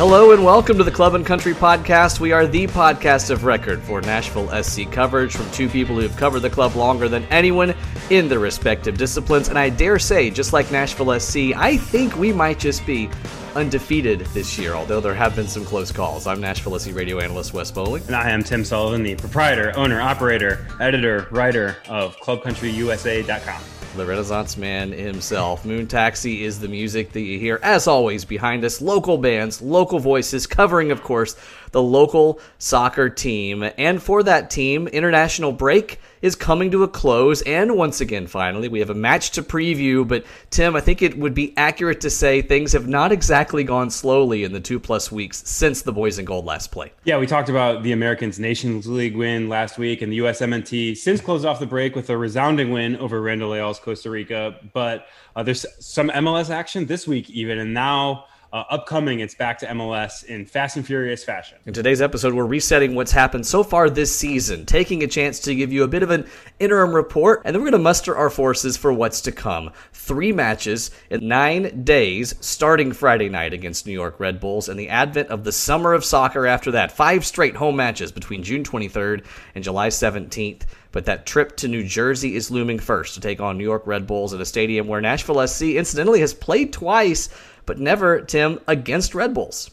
Hello and welcome to the Club and Country Podcast. We are the podcast of record for Nashville SC coverage from two people who have covered the club longer than anyone in their respective disciplines. And I dare say, just like Nashville SC, I think we might just be undefeated this year, although there have been some close calls. I'm Nashville SC radio analyst Wes Bowling. And I am Tim Sullivan, the proprietor, owner, operator, editor, writer of ClubCountryUSA.com the Renaissance man himself. Moon Taxi is the music that you hear, as always, behind us. Local bands, local voices, covering, of course, the local soccer team. And for that team, international break is coming to a close. And once again, finally, we have a match to preview. But Tim, I think it would be accurate to say things have not exactly gone slowly in the two plus weeks since the Boys in Gold last played. Yeah, we talked about the Americans Nations League win last week and the USMNT since closed off the break with a resounding win over Randall Leal's Costa Rica. But uh, there's some MLS action this week, even. And now uh, upcoming, it's back to MLS in fast and furious fashion. In today's episode, we're resetting what's happened so far this season, taking a chance to give you a bit of an interim report, and then we're going to muster our forces for what's to come. Three matches in nine days, starting Friday night against New York Red Bulls, and the advent of the summer of soccer after that. Five straight home matches between June 23rd and July 17th. But that trip to New Jersey is looming first to take on New York Red Bulls at a stadium where Nashville SC incidentally has played twice but never, Tim, against Red Bulls.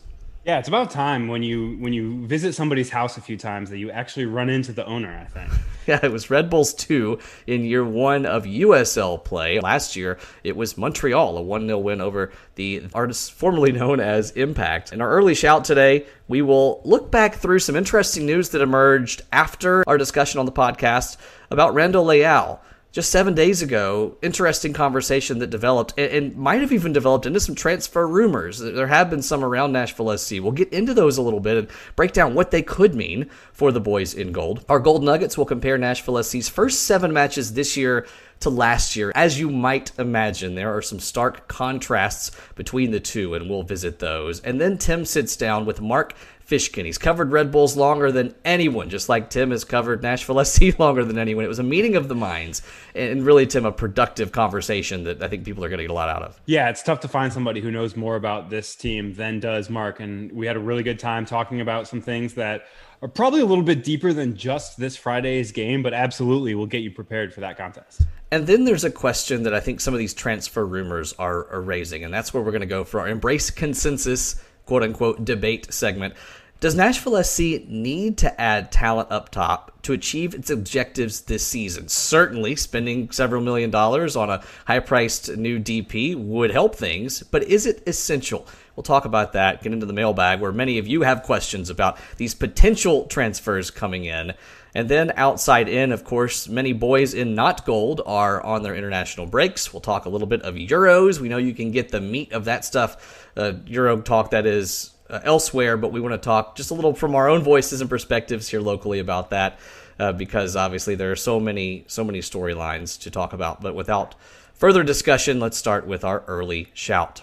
Yeah, it's about time when you when you visit somebody's house a few times that you actually run into the owner. I think. yeah, it was Red Bulls two in year one of USL play. Last year, it was Montreal, a one 0 win over the artists formerly known as Impact. In our early shout today, we will look back through some interesting news that emerged after our discussion on the podcast about Randall Leal just seven days ago, interesting conversation that developed and, and, might have even developed into some transfer rumors. There have been some around Nashville SC. We'll get into those a little bit and break down what they could mean for the boys in gold. Our Gold Nuggets will compare Nashville SC's first seven matches this year to last year. As you might imagine, there are some stark contrasts between the two, and we'll visit those. And then Tim sits down with Mark Fishkin. He's covered Red Bulls longer than anyone, just like Tim has covered Nashville SC longer than anyone. It was a meeting of the minds, and really, Tim, a productive conversation that I think people are going to get a lot out of. Yeah, it's tough to find somebody who knows more about this team than does Mark, and we had a really good time talking about some things that are probably a little bit deeper than just this Friday's game, but absolutely will get you prepared for that contest. And then there's a question that I think some of these transfer rumors are, are raising, and that's where we're going to go for our embrace consensus quote unquote debate segment. Does Nashville SC need to add talent up top to achieve its objectives this season? Certainly, spending several million dollars on a high priced new DP would help things, but is it essential? We'll talk about that, get into the mailbag where many of you have questions about these potential transfers coming in. And then outside in, of course, many boys in not gold are on their international breaks. We'll talk a little bit of Euros. We know you can get the meat of that stuff, uh, Euro talk that is uh, elsewhere, but we want to talk just a little from our own voices and perspectives here locally about that, uh, because obviously there are so many so many storylines to talk about. But without further discussion, let's start with our early shout.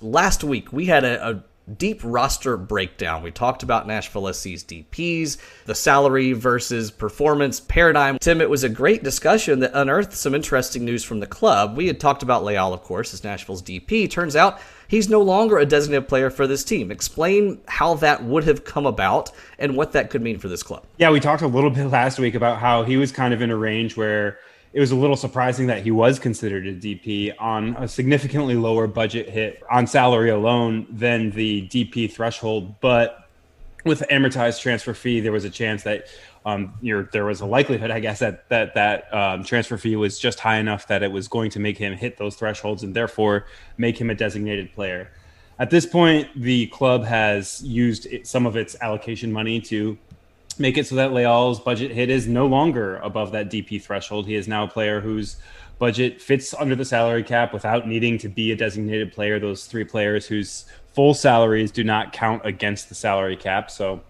Last week we had a, a deep roster breakdown. We talked about Nashville SC's DPs, the salary versus performance paradigm. Tim, it was a great discussion that unearthed some interesting news from the club. We had talked about Leal, of course, as Nashville's DP. Turns out he's no longer a designated player for this team. Explain how that would have come about and what that could mean for this club. Yeah, we talked a little bit last week about how he was kind of in a range where it was a little surprising that he was considered a DP on a significantly lower budget hit on salary alone than the DP threshold. But with amortized transfer fee, there was a chance that um, there was a likelihood, I guess, that that that um, transfer fee was just high enough that it was going to make him hit those thresholds and therefore make him a designated player. At this point, the club has used some of its allocation money to make it so that Leal's budget hit is no longer above that DP threshold. He is now a player whose budget fits under the salary cap without needing to be a designated player. Those three players whose full salaries do not count against the salary cap. So,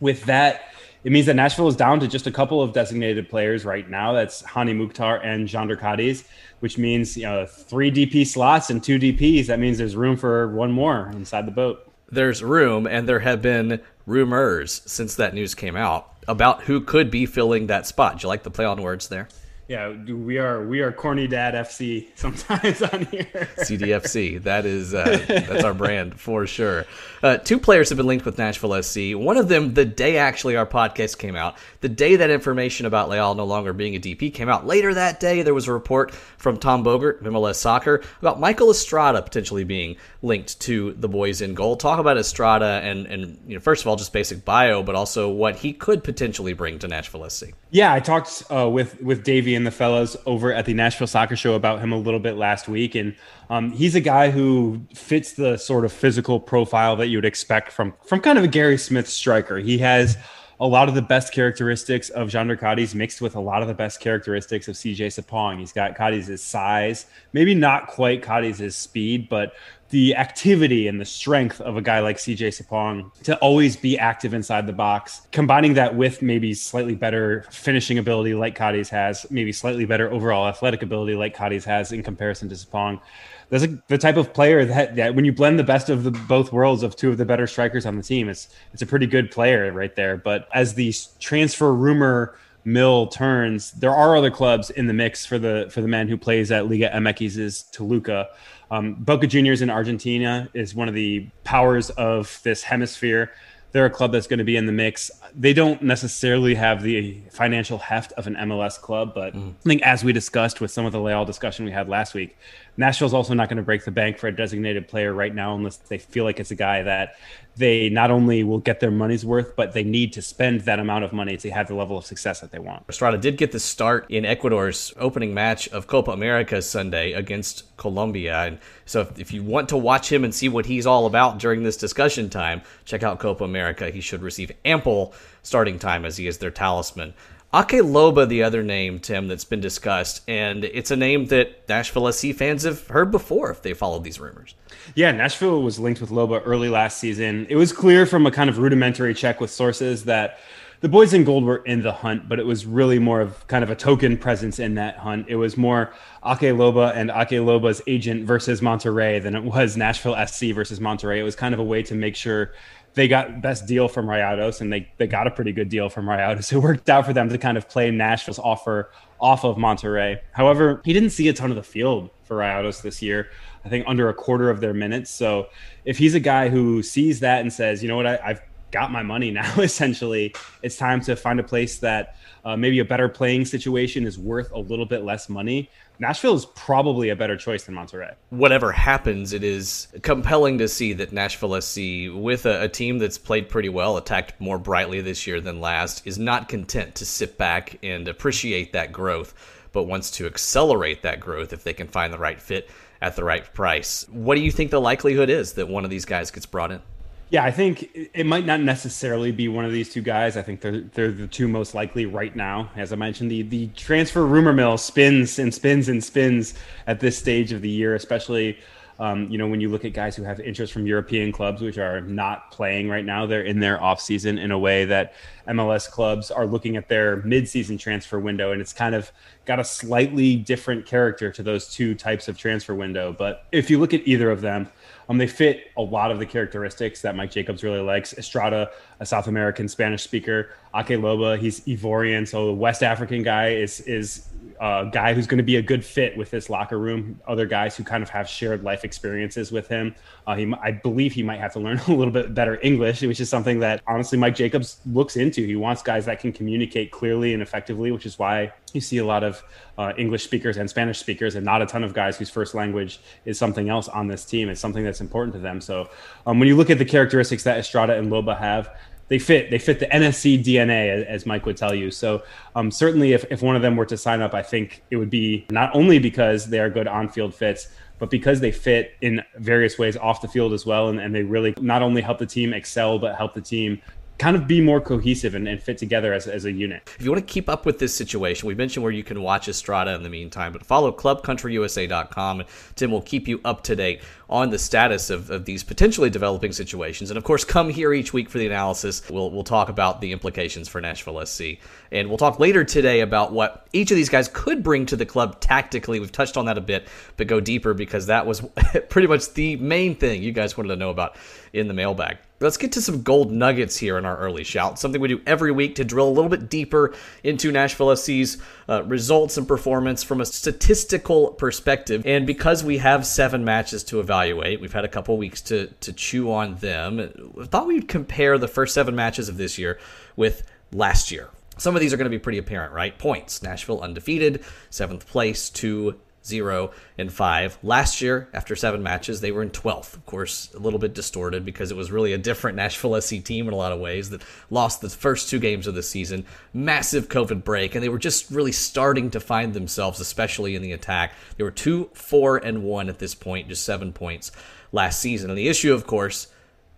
with that, it means that Nashville is down to just a couple of designated players right now. That's Hany Mukhtar and Jhonder Cádiz, which means you know three DP slots and two DPs. That means there's room for one more inside the boat there's room, and there have been rumors since that news came out about who could be filling that spot. Do you like the play on words there? Yeah, we are we are corny dad FC sometimes on here. CDFC, that is uh, that's our brand for sure. Uh, two players have been linked with Nashville SC. One of them, the day actually our podcast came out, the day that information about Leal no longer being a DP came out. Later that day, there was a report from Tom Bogert of MLS Soccer about Michael Estrada potentially being linked to the boys in goal. Talk about Estrada and and you know, first of all, just basic bio, but also what he could potentially bring to Nashville SC. Yeah, I talked uh, with with Davey and the fellas over at the Nashville Soccer Show about him a little bit last week, and um, he's a guy who fits the sort of physical profile that you would expect from from kind of a Gary Smith striker. He has a lot of the best characteristics of Jhonder Cádiz mixed with a lot of the best characteristics of CJ Sapong. He's got Cádiz's size, maybe not quite Cádiz's speed, but the activity and the strength of a guy like CJ Sapong to always be active inside the box, combining that with maybe slightly better finishing ability like Cádiz has, maybe slightly better overall athletic ability like Cádiz has in comparison to Sapong. There's a, the type of player that, that when you blend the best of the both worlds of two of the better strikers on the team, it's it's a pretty good player right there. But as the transfer rumor mill turns, there are other clubs in the mix for the for the man who plays at Liga MX's Toluca. Um, Boca Juniors in Argentina is one of the powers of this hemisphere. They're a club that's going to be in the mix. They don't necessarily have the financial heft of an MLS club, but mm. I think as we discussed with some of the Leal discussion we had last week, Nashville's also not going to break the bank for a designated player right now unless they feel like it's a guy that they not only will get their money's worth, but they need to spend that amount of money to have the level of success that they want. Estrada did get the start in Ecuador's opening match of Copa America Sunday against Colombia. And so if, if you want to watch him and see what he's all about during this discussion time, check out Copa America. He should receive ample starting time as he is their talisman. Ake Loba, the other name, Tim, that's been discussed, and it's a name that Nashville SC fans have heard before if they followed these rumors. Yeah, Nashville was linked with Loba early last season. It was clear from a kind of rudimentary check with sources that the boys in gold were in the hunt, but it was really more of kind of a token presence in that hunt. It was more Ake Loba and Ake Loba's agent versus Monterrey than it was Nashville SC versus Monterrey. It was kind of a way to make sure they got best deal from Rayados and they, they got a pretty good deal from Rayados. It worked out for them to kind of play Nashville's offer off of Monterrey. However, he didn't see a ton of the field for Rayados this year. I think under a quarter of their minutes. So if he's a guy who sees that and says, you know what, I, have got my money now, essentially, it's time to find a place that uh, maybe a better playing situation is worth a little bit less money. Nashville is probably a better choice than Monterrey. Whatever happens, it is compelling to see that Nashville SC, with a, a, team that's played pretty well, attacked more brightly this year than last, is not content to sit back and appreciate that growth, but wants to accelerate that growth if they can find the right fit at the right price. What do you think the likelihood is that one of these guys gets brought in? Yeah, I think it might not necessarily be one of these two guys. I think they're they're the two most likely right now. As I mentioned, the the transfer rumor mill spins and spins and spins at this stage of the year, especially um, you know when you look at guys who have interest from European clubs, which are not playing right now. They're in their off season in a way that MLS clubs are looking at their mid-season transfer window, and it's kind of got a slightly different character to those two types of transfer window. But if you look at either of them um, they fit a lot of the characteristics that Mike Jacobs really likes. Estrada, a South American Spanish speaker. Ake Loba, he's Ivorian, so the West African guy is is a guy who's going to be a good fit with this locker room. Other guys who kind of have shared life experiences with him. Uh, he, I believe he might have to learn a little bit better English, which is something that honestly Mike Jacobs looks into. He wants guys that can communicate clearly and effectively, which is why you see a lot of uh, English speakers and Spanish speakers, and not a ton of guys whose first language is something else on this team. It's something that's important to them. So um, when you look at the characteristics that Estrada and Loba have, they fit they fit the NSC DNA as Mike would tell you. So um, certainly, if, if one of them were to sign up, I think it would be not only because they are good on field fits, but because they fit in various ways off the field as well, and, and they really not only help the team excel, but help the team kind of be more cohesive and, and, fit together as, as a unit. If you want to keep up with this situation, we mentioned where you can watch Estrada in the meantime, but follow clubcountryusa.com. And Tim will keep you up to date on the status of, of these potentially developing situations. And of course, come here each week for the analysis. We'll, we'll talk about the implications for Nashville SC. And we'll talk later today about what each of these guys could bring to the club tactically. We've touched on that a bit, but go deeper because that was pretty much the main thing you guys wanted to know about in the mailbag. Let's get to some gold nuggets here in our early shout. Something we do every week to drill a little bit deeper into Nashville SC's uh, results and performance from a statistical perspective. And because we have seven matches to evaluate, we've had a couple weeks to to chew on them. I thought we'd compare the first seven matches of this year with last year. Some of these are going to be pretty apparent, right? Points. Nashville undefeated, seventh place to 0 and 5. Last year, after seven matches, they were in 12th. Of course, a little bit distorted because it was really a different Nashville SC team in a lot of ways that lost the first two games of the season. Massive COVID break, and they were just really starting to find themselves, especially in the attack. They were 2 4 and 1 at this point, just seven points last season. And the issue, of course,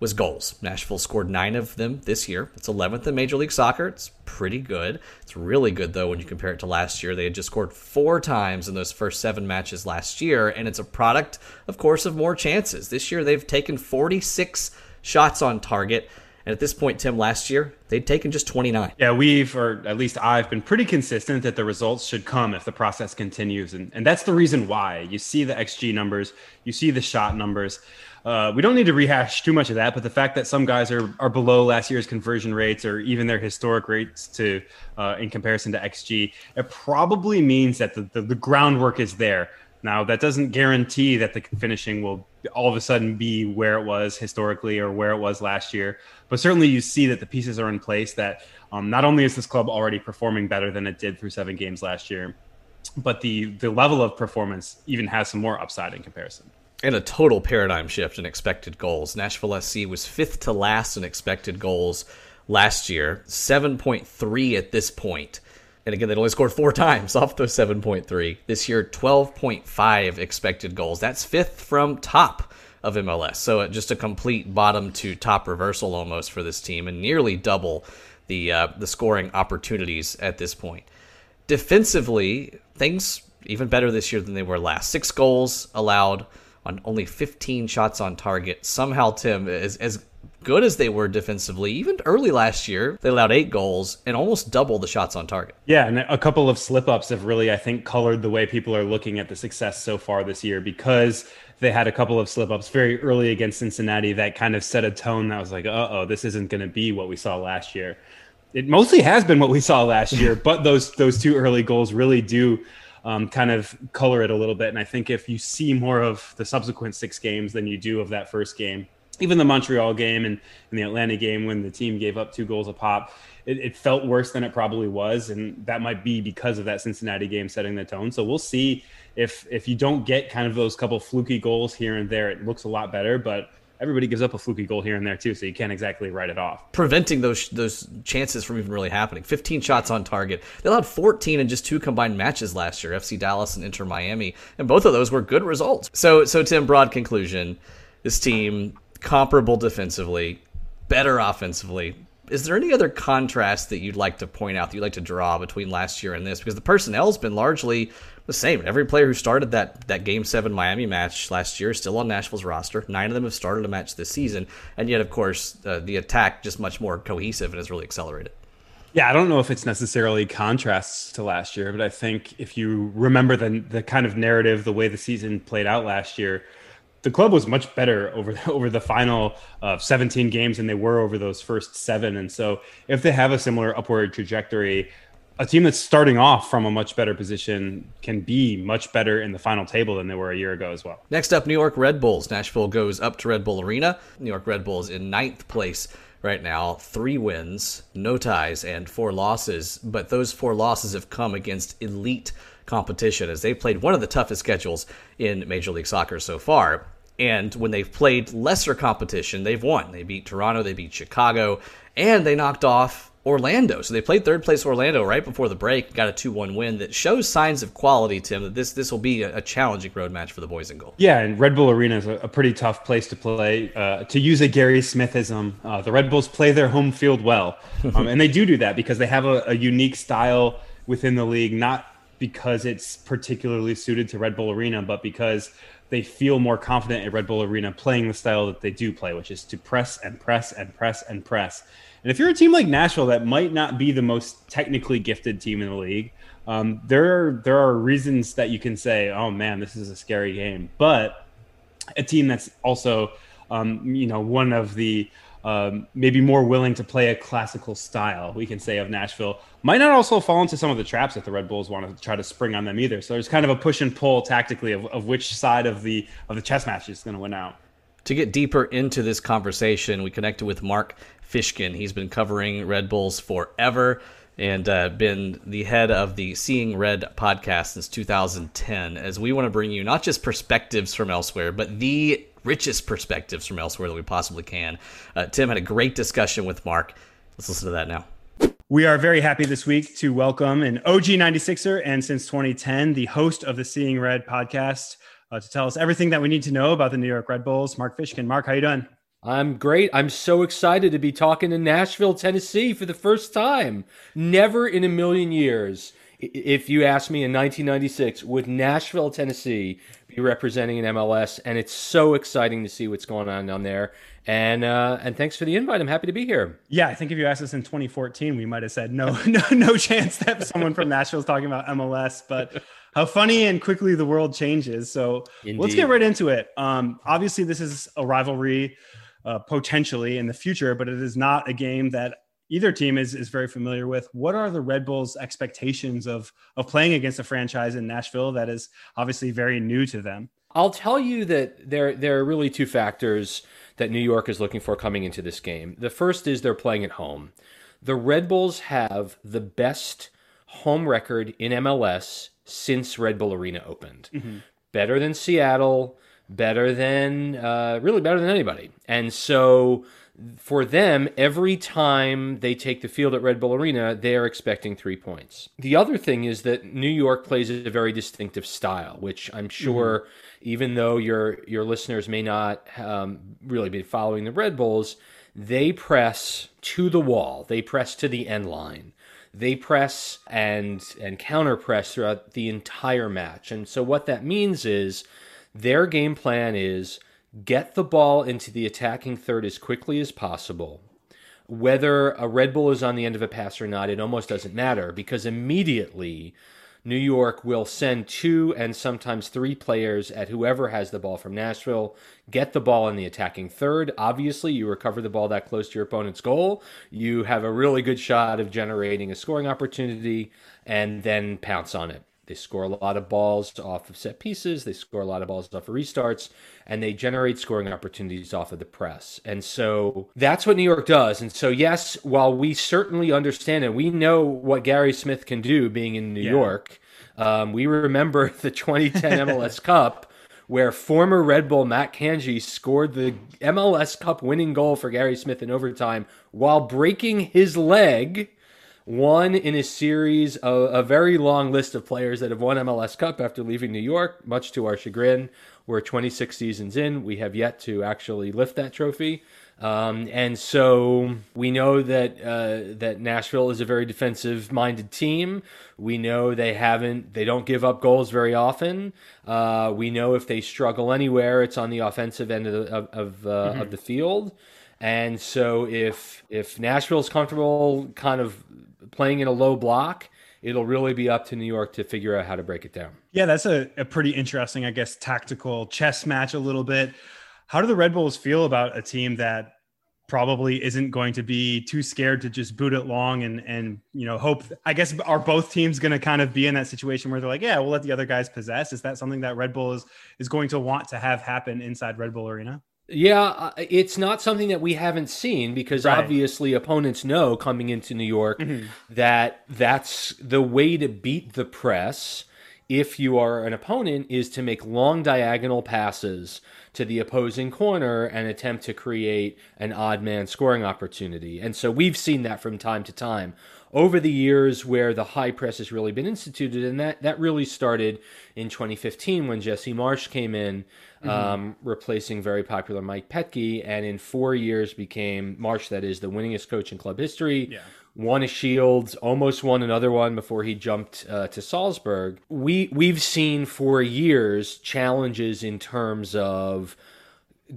was goals. Nashville scored nine of them this year. It's 11th in Major League Soccer. It's pretty good. It's really good, though, when you compare it to last year. They had just scored four times in those first seven matches last year, and it's a product, of course, of more chances. This year, they've taken 46 shots on target. And at this point, Tim, last year, they'd taken just 29. Yeah, we've, or at least I've been pretty consistent that the results should come if the process continues. And, and that's the reason why. You see the XG numbers, you see the shot numbers. Uh, we don't need to rehash too much of that, but the fact that some guys are, are below last year's conversion rates or even their historic rates to uh, in comparison to XG, it probably means that the, the, the groundwork is there. Now, that doesn't guarantee that the finishing will all of a sudden be where it was historically or where it was last year, but certainly you see that the pieces are in place that um, not only is this club already performing better than it did through seven games last year, but the the level of performance even has some more upside in comparison and a total paradigm shift in expected goals. Nashville SC was fifth to last in expected goals last year, 7.3 at this point. And again, they only scored four times off those 7.3. This year, 12.5 expected goals. That's fifth from top of MLS. So just a complete bottom to top reversal almost for this team, and nearly double the uh, the scoring opportunities at this point. Defensively, things even better this year than they were last. Six goals allowed on only 15 shots on target. Somehow, Tim, as, as good as they were defensively, even early last year, they allowed eight goals and almost double the shots on target. Yeah, and a couple of slip ups have really, I think, colored the way people are looking at the success so far this year because they had a couple of slip ups very early against Cincinnati that kind of set a tone that was like, uh oh, this isn't going to be what we saw last year. It mostly has been what we saw last year, but those those two early goals really do um, kind of color it a little bit. And I think if you see more of the subsequent six games than you do of that first game, even the Montreal game and, and the Atlanta game when the team gave up two goals a pop, it, it, felt worse than it probably was, and that might be because of that Cincinnati game setting the tone. So we'll see if if you don't get kind of those couple fluky goals here and there, it looks a lot better. But everybody gives up a fluky goal here and there too, so you can't exactly write it off. Preventing those those chances from even really happening. 15 shots on target. They allowed 14 in just two combined matches last year, FC Dallas and Inter Miami, and both of those were good results. So so Tim, broad conclusion, this team comparable defensively, better offensively. Is there any other contrast that you'd like to point out that you'd like to draw between last year and this? Because the personnel's been largely the same. Every player who started that that Game Seven Miami match last year is still on Nashville's roster. Nine of them have started a match this season, and yet, of course, uh, the attack just much more cohesive and has really accelerated. Yeah, I don't know if it's necessarily contrasts to last year, but I think if you remember the the kind of narrative, the way the season played out last year, the club was much better over over the final uh, 17 games than they were over those first seven. And so, if they have a similar upward trajectory, a team that's starting off from a much better position can be much better in the final table than they were a year ago as well. Next up, New York Red Bulls. Nashville goes up to Red Bull Arena. New York Red Bulls in ninth place right now. Three wins, no ties, and four losses. But those four losses have come against elite competition as they've played one of the toughest schedules in Major League Soccer so far. And when they've played lesser competition, they've won. They beat Toronto, they beat Chicago, and they knocked off Orlando. So they played third place Orlando right before the break, got a 2 1 win that shows signs of quality, Tim, that this this will be a, a, challenging road match for the boys in goal. Yeah, and Red Bull Arena is a, a pretty tough place to play. Uh, to use a Gary Smithism, uh, the Red Bulls play their home field well. Um, and they do do that because they have a, a unique style within the league, not because it's particularly suited to Red Bull Arena, but because they feel more confident at Red Bull Arena playing the style that they do play, which is to press and press and press and press. And if you're a team like Nashville that might not be the most technically gifted team in the league, um, there are there are reasons that you can say, "Oh man, this is a scary game." But a team that's also, um, you know, one of the um, maybe more willing to play a classical style, we can say, of Nashville, might not also fall into some of the traps that the Red Bulls want to try to spring on them either. So there's kind of a push and pull tactically of, of which side of the of the chess match is going to win out. To get deeper into this conversation, we connected with Mark Fishkin. He's been covering Red Bulls forever and uh, been the head of the Seeing Red podcast since 2010. As we want to bring you not just perspectives from elsewhere, but the richest perspectives from elsewhere that we possibly can. Uh, Tim had a great discussion with Mark. Let's listen to that now. We are very happy this week to welcome an OG 96er and since 2010, the host of the Seeing Red podcast uh, to tell us everything that we need to know about the New York Red Bulls, Mark Fishkin. Mark, how you doing? I'm great. I'm so excited to be talking to Nashville, Tennessee for the first time. Never in a million years, if you asked me in 1996, would Nashville, Tennessee be representing an MLS? And it's so exciting to see what's going on down there. And uh, and thanks for the invite. I'm happy to be here. Yeah, I think if you asked us in 2014, we might have said no, no, no chance that someone from Nashville is talking about MLS. But how funny and quickly the world changes. So Indeed. let's get right into it. Um, obviously, this is a rivalry uh, potentially in the future, but it is not a game that either team is, is very familiar with. What are the Red Bulls' expectations of of playing against a franchise in Nashville that is obviously very new to them? I'll tell you that there there are really two factors that New York is looking for coming into this game. The first is they're playing at home. The Red Bulls have the best home record in MLS since Red Bull Arena opened. Mm-hmm. Better than Seattle, better than uh, really better than anybody. And so for them, every time they take the field at Red Bull Arena, they are expecting three points. The other thing is that New York plays a very distinctive style, which I'm sure, mm-hmm. even though your your listeners may not um, really be following the Red Bulls, they press to the wall. They press to the end line. They press and and counter press throughout the entire match. And so what that means is their game plan is get the ball into the attacking third as quickly as possible. Whether a Red Bull is on the end of a pass or not, it almost doesn't matter because immediately New York will send two and sometimes three players at whoever has the ball from Nashville, get the ball in the attacking third. Obviously, you recover the ball that close to your opponent's goal. You have a really good shot of generating a scoring opportunity and then pounce on it. They score a lot of balls off of set pieces. They score a lot of balls off of restarts, and they generate scoring opportunities off of the press. And so that's what New York does. And so, yes, while we certainly understand and we know what Gary Smith can do being in New yeah. York, um, we remember the 2010 MLS Cup where former Red Bull Matt Kandji scored the MLS Cup winning goal for Gary Smith in overtime while breaking his leg one in a series of a very long list of players that have won MLS Cup after leaving New York, much to our chagrin. We're 26 seasons in. We have yet to actually lift that trophy. Um, and so we know that uh, that Nashville is a very defensive-minded team. We know they haven't, they don't give up goals very often. Uh, we know if they struggle anywhere, it's on the offensive end of the, of, of, uh, mm-hmm. of the field. And so if if Nashville's comfortable, kind of playing in a low block, it'll really be up to New York to figure out how to break it down. Yeah, that's a, a pretty interesting, I guess, tactical chess match a little bit. How do the Red Bulls feel about a team that probably isn't going to be too scared to just boot it long and and you know hope I guess are both teams going to kind of be in that situation where they're like yeah we'll let the other guys possess is that something that Red Bull is is going to want to have happen inside Red Bull Arena yeah, uh, it's not something that we haven't seen because right. obviously opponents know coming into New York mm-hmm. that that's the way to beat the press if you are an opponent is to make long diagonal passes to the opposing corner and attempt to create an odd man scoring opportunity. And so we've seen that from time to time over the years where the high press has really been instituted. And that, that really started in 2015 when Jesse Marsch came in, mm-hmm. um, replacing very popular Mike Petke. And in four years became Marsch. that is the winningest coach in club history. Yeah. Won a Shields, almost won another one before he jumped uh, to Salzburg. We we've seen for years challenges in terms of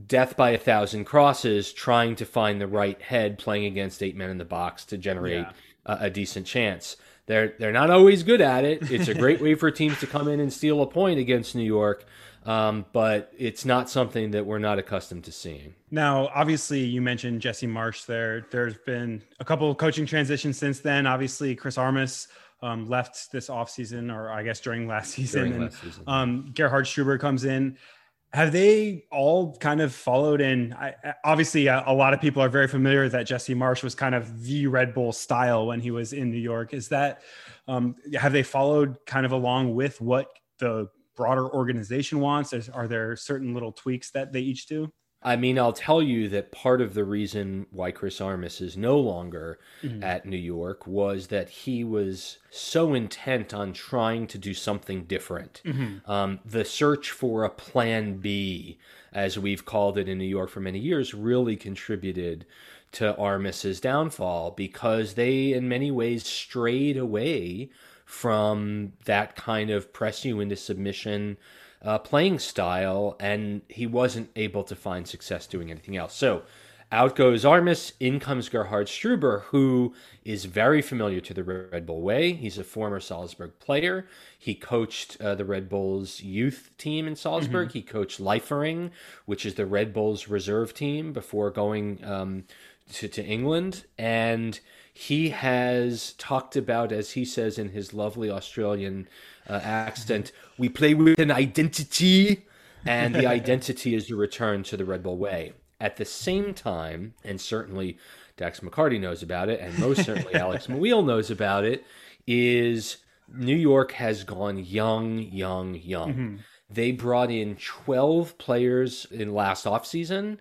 death by a thousand crosses, trying to find the right head, playing against eight men in the box to generate yeah a, a decent chance. They're they're not always good at it. It's a great way for teams to come in and steal a point against New York. Um, but it's not something that we're not accustomed to seeing. Now, obviously, you mentioned Jesse Marsch there. There's been a couple of coaching transitions since then. Obviously, Chris Armas um, left this offseason, or I guess during last season. During and last season. Um, Gerhard Struber comes in. Have they all kind of followed in? I, obviously, a, a lot of people are very familiar that Jesse Marsh was kind of the Red Bull style when he was in New York. Is that um, have they followed kind of along with what the broader organization wants? Are there certain little tweaks that they each do? I mean, I'll tell you that part of the reason why Chris Armas is no longer Mm-hmm. at New York was that he was so intent on trying to do something different. Mm-hmm. Um, the search for a plan B, as we've called it in New York for many years, really contributed to Armas's downfall because they, in many ways, strayed away from that kind of press you into submission uh, playing style, and he wasn't able to find success doing anything else. So out goes Armas, in comes Gerhard Struber, who is very familiar to the Red Bull way. He's a former Salzburg player. He coached uh, the Red Bulls youth team in Salzburg. He coached Liefering, which is the Red Bulls reserve team, before going um, to, to England. And he has talked about, as he says in his lovely Austrian uh, accent, we play with an identity, and the identity is to return to the Red Bull way. At the same time, and certainly Dax McCarty knows about it, and most certainly Alex Muyl knows about it, is New York has gone young, young, young. They brought in 12 players in last offseason,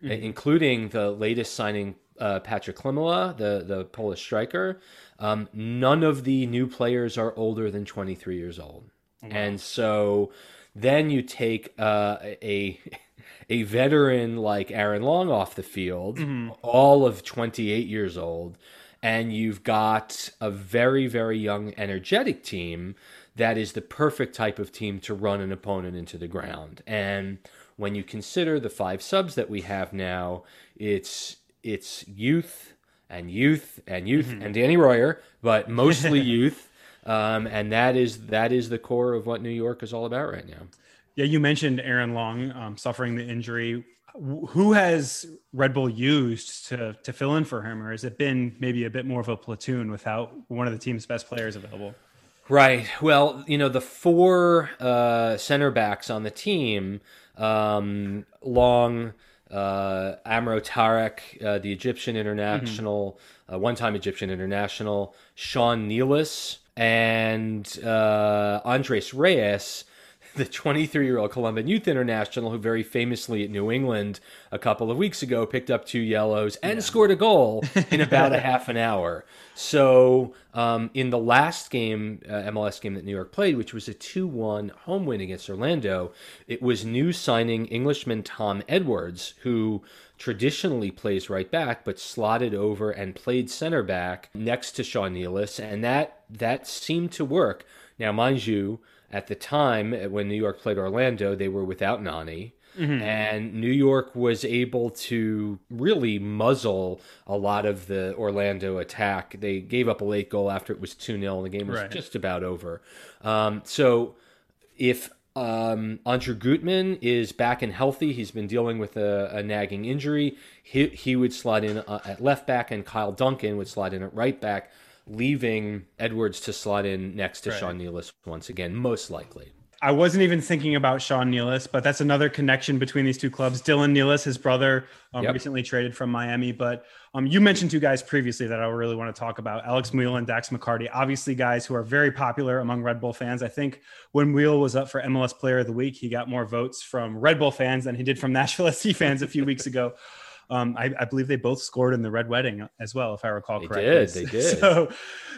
including the latest signing, uh, Patrick Klimala, the, the Polish striker. Um, none of the new players are older than 23 years old. And so then you take uh, a a veteran like Aaron Long off the field, all of 28 years old, and you've got a very, very young, energetic team that is the perfect type of team to run an opponent into the ground. And when you consider the five subs that we have now, it's it's youth and youth and youth and Danny Royer, but mostly youth. Um, and that is that is the core of what New York is all about right now. Yeah, you mentioned Aaron Long um, suffering the injury. Who has Red Bull used to to fill in for him, or has it been maybe a bit more of a platoon without one of the team's best players available? Right. Well, you know, the four uh, center backs on the team, um, Long, uh, Amro Tarek, uh, the Egyptian international, uh, one time Egyptian international, Sean Nealis, and uh, Andres Reyes. The 23 year old Colombian youth international, who very famously at New England a couple of weeks ago picked up two yellows and scored a goal in about a half an hour. So, um, in the last game, uh, MLS game that New York played, which was a 2 1 home win against Orlando, it was new signing Englishman Tom Edwards, who traditionally plays right back, but slotted over and played center back next to Sean Nealis, and that that seemed to work. Now, mind you, at the time when New York played Orlando, they were without Nani. And New York was able to really muzzle a lot of the Orlando attack. They gave up a late goal after it was 2 0, and the game was Right. just about over. Um, so if um, Andrew Gutman is back and healthy, he's been dealing with a, a nagging injury, he, he would slide in uh, at left back, and Kyle Duncan would slide in at right back, leaving Edwards to slot in next to Right. Sean Nealis once again, most likely. I wasn't even thinking about Sean Nealis, but that's another connection between these two clubs. Dylan Nealis, his brother, um, Yep. recently traded from Miami. But um, you mentioned two guys previously that I really want to talk about Alex Muyl and Dax McCarty. Obviously, guys who are very popular among Red Bull fans. I think when Wheel was up for MLS Player of the Week, he got more votes from Red Bull fans than he did from Nashville SC fans a few weeks ago. Um, I, I believe they both scored in the Red Wedding as well, if I recall They correctly. did, they did. So,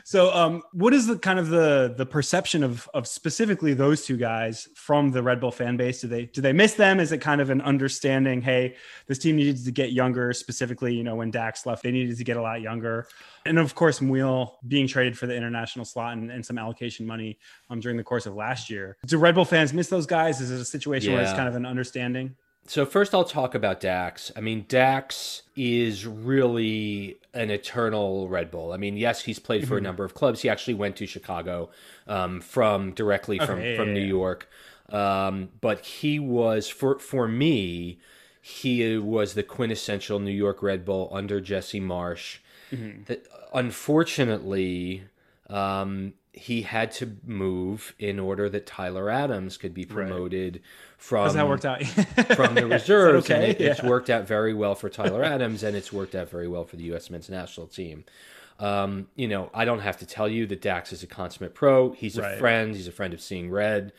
so um, what is the kind of the the perception of of specifically those two guys from the Red Bull fan base? Do they do they miss them? Is it kind of an understanding? Hey, this team needed to get younger. Specifically, you know, when Dax left, they needed to get a lot younger. And of course, Muyl being traded for the international slot and, and some allocation money um, during the course of last year. Do Red Bull fans miss those guys? Is it a situation where it's kind of an understanding? So first, I'll talk about Dax. I mean, Dax is really an eternal Red Bull. I mean, yes, he's played for a number of clubs. He actually went to Chicago um, from directly from Okay, yeah, from yeah, New yeah. York. Um, but he was for for me, he was the quintessential New York Red Bull under Jesse Marsch. That unfortunately, um, he had to move in order that Tyler Adams could be promoted from How's that worked out? from the reserves. okay? And it, it's worked out very well for Tyler Adams, and it's worked out very well for the U.S. men's national team. Um, you know, I don't have to tell you that Dax is a consummate pro. He's a Right. friend. He's a friend of Seeing Red.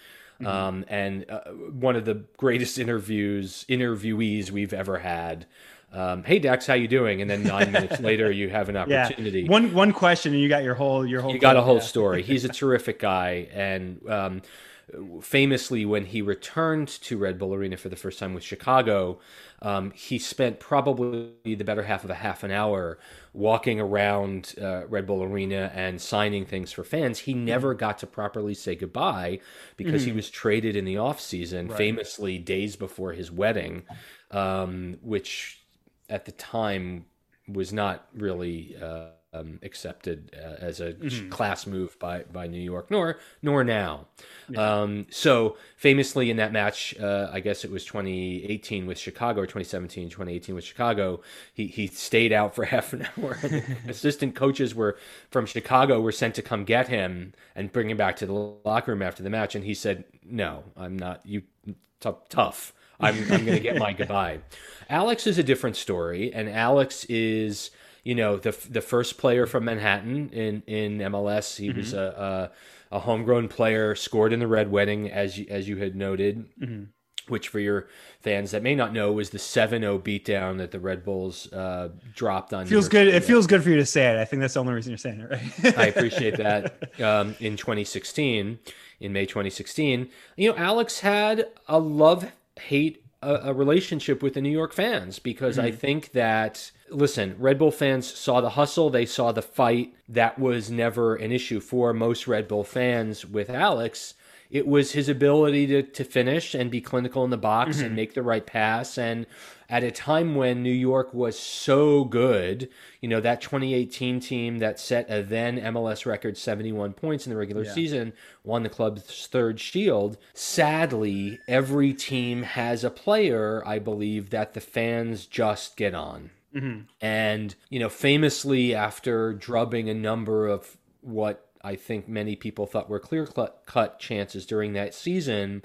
Um, and uh, one of the greatest interviews interviewees we've ever had. Um, hey Dax, how you doing? And then nine minutes later, you have an yeah. opportunity One one question and you got your whole your whole. you got a whole yeah. story. He's a terrific guy, and um, famously, when he returned to Red Bull Arena for the first time with Chicago, um, he spent probably the better half of a half an hour walking around uh, Red Bull Arena and signing things for fans. He never got to properly say goodbye because he was traded in the off season, famously days before his wedding, um, which at the time was not really uh, um, accepted uh, as a class move by, by New York, nor nor now. Um, so famously in that match, uh, I guess it was 2018 with Chicago or 2017, 2018 with Chicago. He he stayed out for half an hour. Assistant coaches were from Chicago were sent to come get him and bring him back to the locker room after the match, and he said, "No, I'm not. You tough tough." I'm, I'm going to get my goodbye. Alex is a different story, and Alex is, you know, the the first player from Manhattan in in MLS. He was a, a a homegrown player, scored in the Red Wedding, as you, as you had noted. Which, for your fans that may not know, was the 7-0 beatdown that the Red Bulls uh, dropped on. Feels good. It feels good for you to say it. I think that's the only reason you're saying it, right? I appreciate that. Um, in 2016, in May 2016, you know, Alex had a love hate a, a relationship with the New York fans because I hmm. think that listen, Red Bull fans saw the hustle, they saw the fight. That was never an issue for most Red Bull fans with Alex. It was his ability to, to finish and be clinical in the box and mm-hmm. make the right pass. And at a time when New York was so good, you know, that 2018 team that set a then MLS record 71 points in the regular season won the club's third shield. Sadly, every team has a player, I believe, that the fans just get on. Mm-hmm. And, you know, famously, after drubbing a number of what I think many people thought were clear cut chances during that season,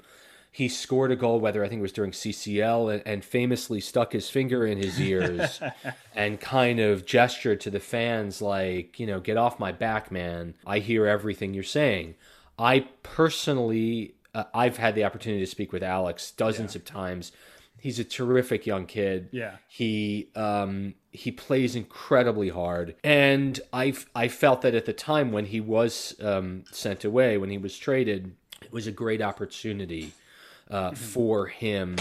he scored a goal, whether I think it was during CCL, and, and famously stuck his finger in his ears and kind of gestured to the fans, like, you know, get off my back, man. I hear everything you're saying. I personally, uh, I've had the opportunity to speak with Alex dozens of times. He's a terrific young kid. Yeah. He um, he plays incredibly hard, and I I felt that at the time when he was um, sent away, when he was traded, it was a great opportunity uh, for him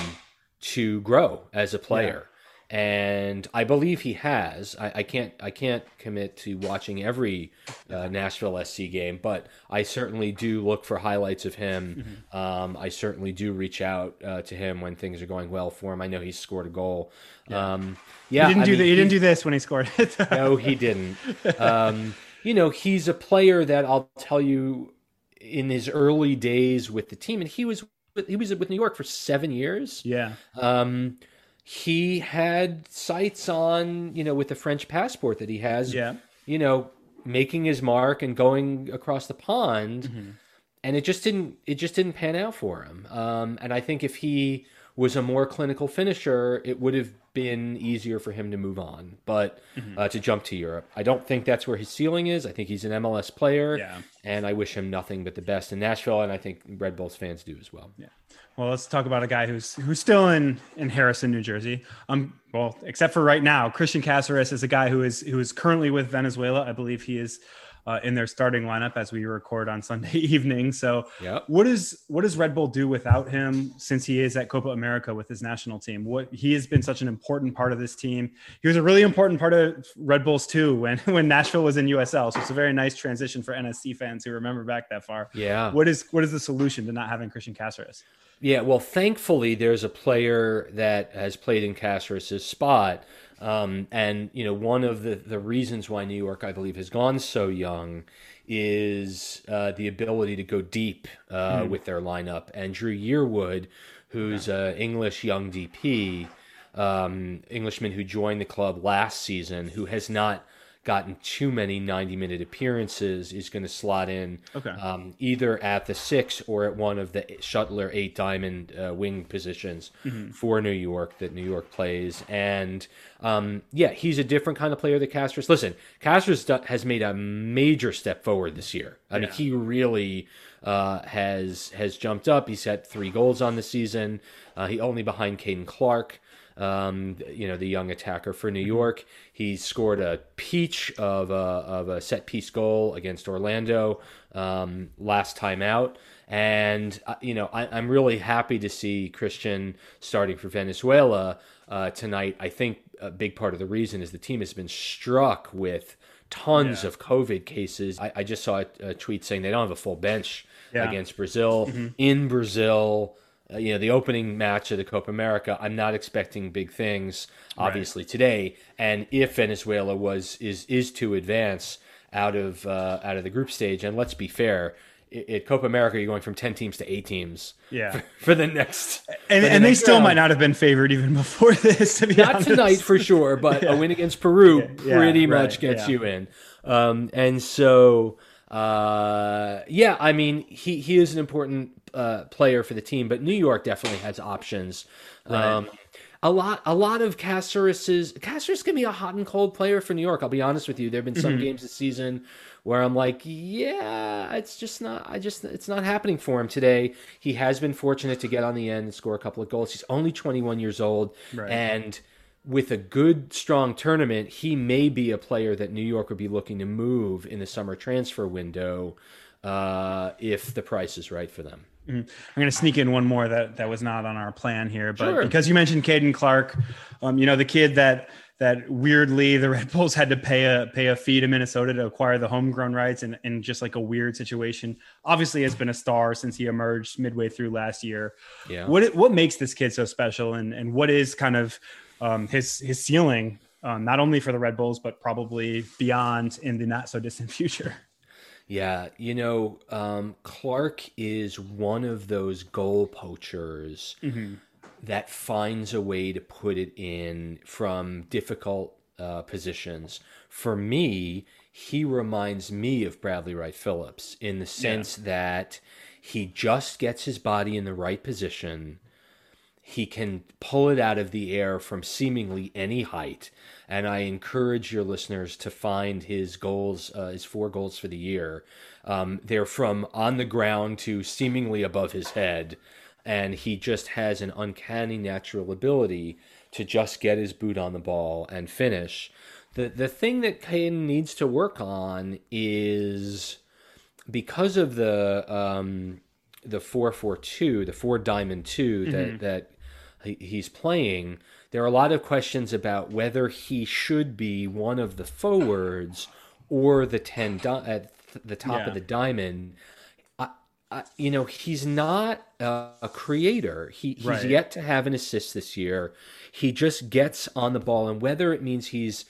to grow as a player. And I believe he has. I, I can't. I can't commit to watching every uh, Nashville SC game, but I certainly do look for highlights of him. Um, I certainly do reach out uh, to him when things are going well for him. I know he's scored a goal. Yeah, um, yeah. he didn't I do mean, that. He didn't do this when he scored it. no, he didn't. Um, you know, he's a player that I'll tell you in his early days with the team, and he was he was with New York for seven years. yeah. Um, he had sights on you know with the French passport that he has. Yeah. You know, making his mark and going across the pond, Mm-hmm. and it just didn't it just didn't pan out for him. Um, and I think if he was a more clinical finisher, it would have been easier for him to move on, but Mm-hmm. uh, to jump to Europe. I don't think that's where his ceiling is. I think he's an MLS player, Yeah. and I wish him nothing but the best in Nashville, and I think Red Bulls fans do as well. Yeah. Well, let's talk about a guy who's who's still in in Harrison, New Jersey. Um, well, except for right now, Cristian Cásseres is a guy who is who is currently with Venezuela. I believe he is uh, in their starting lineup as we record on Sunday evening. So, Yep. what is what does Red Bull do without him since he is at Copa America with his national team? What he has been such an important part of this team. He was a really important part of Red Bulls too when when Nashville was in USL. So it's a very nice transition for NSC fans who remember back that far. Yeah. What is what is the solution to not having Cristian Cásseres? Yeah, well, thankfully, there's a player that has played in Cásseres' spot. Um, and you know, one of the the reasons why New York, I believe, has gone so young is uh, the ability to go deep uh, with their lineup. And Dru Yearwood, who's an English young DP, um, Englishman who joined the club last season, who has not gotten too many 90 minute appearances, is going to slot in Okay. um, either at the six or at one of the shuttler eight diamond uh, wing positions for New York that New York plays. And um, yeah, he's a different kind of player than Cásseres. Listen, Cásseres has made a major step forward this year. I mean, he really uh, has has jumped up. He's had three goals on the season. Uh, he only behind Caden Clark um, you know, the young attacker for New York. He scored a peach of a, of a set piece goal against Orlando um, last time out. And, uh, you know, I, I'm really happy to see Cristian starting for Venezuela uh, tonight. I think a big part of the reason is the team has been struck with tons of COVID cases. I, I just saw a, a tweet saying they don't have a full bench Yeah. against Brazil. In Brazil, uh, you know, the opening match of the Copa America, I'm not expecting big things, obviously today. And if Venezuela was is is to advance out of uh, out of the group stage, and let's be fair, at Copa America, you're going from ten teams to eight teams. Yeah. For the next, And, the and they still round. might not have been favored even before this, to be not honest. tonight for sure, but a win against Peru Yeah, pretty right, much gets yeah. you in. Um, and so, uh, yeah, I mean, he, he is an important uh, player for the team, but New York definitely has options. Um, a lot, a lot of Cásseres's Caceres can be a hot and cold player for New York. I'll be honest with you. There have been Mm-hmm. some games this season where I'm like, yeah, it's just not. I just it's not happening for him today. He has been fortunate to get on the end and score a couple of goals. He's only 21 years old, Right. and with a good, strong tournament, he may be a player that New York would be looking to move in the summer transfer window uh, if the price is right for them. I'm going to sneak in one more that that was not on our plan here, but Sure. because you mentioned Caden Clark, um, you know the kid that that weirdly the Red Bulls had to pay a pay a fee to Minnesota to acquire the homegrown rights, and in just like a weird situation. Obviously, has been a star since he emerged midway through last year. Yeah. What what makes this kid so special, and and what is kind of um, his his ceiling, um, not only for the Red Bulls but probably beyond in the not so distant future. Yeah, you know, um, Clark is one of those goal poachers that finds a way to put it in from difficult uh, positions. For me, he reminds me of Bradley Wright Phillips in the sense that he just gets his body in the right position he can pull it out of the air from seemingly any height. And I encourage your listeners to find his goals, uh, his four goals for the year. Um, they're from on the ground to seemingly above his head. And he just has an uncanny natural ability to just get his boot on the ball and finish. The, the thing that Kane needs to work on is because of the um, the four four two, the four diamond 2 that that he, he's playing, there are a lot of questions about whether he should be one of the forwards or the ten di- uh, at the top Yeah. of the diamond. I, I, you know, he's not a, a creator. He, he's Right. yet to have an assist this year. He just gets on the ball, and whether it means he's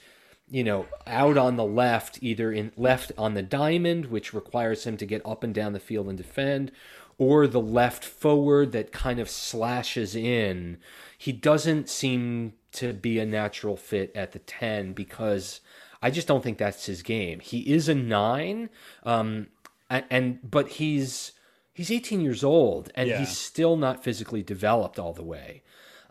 you know, out on the left, either in left on the diamond, which requires him to get up and down the field and defend, or the left forward that kind of slashes in. He doesn't seem to be a natural fit at the 10 because I just don't think that's his game. He is a 9 um and, and but he's he's 18 years old and Yeah. he's still not physically developed all the way.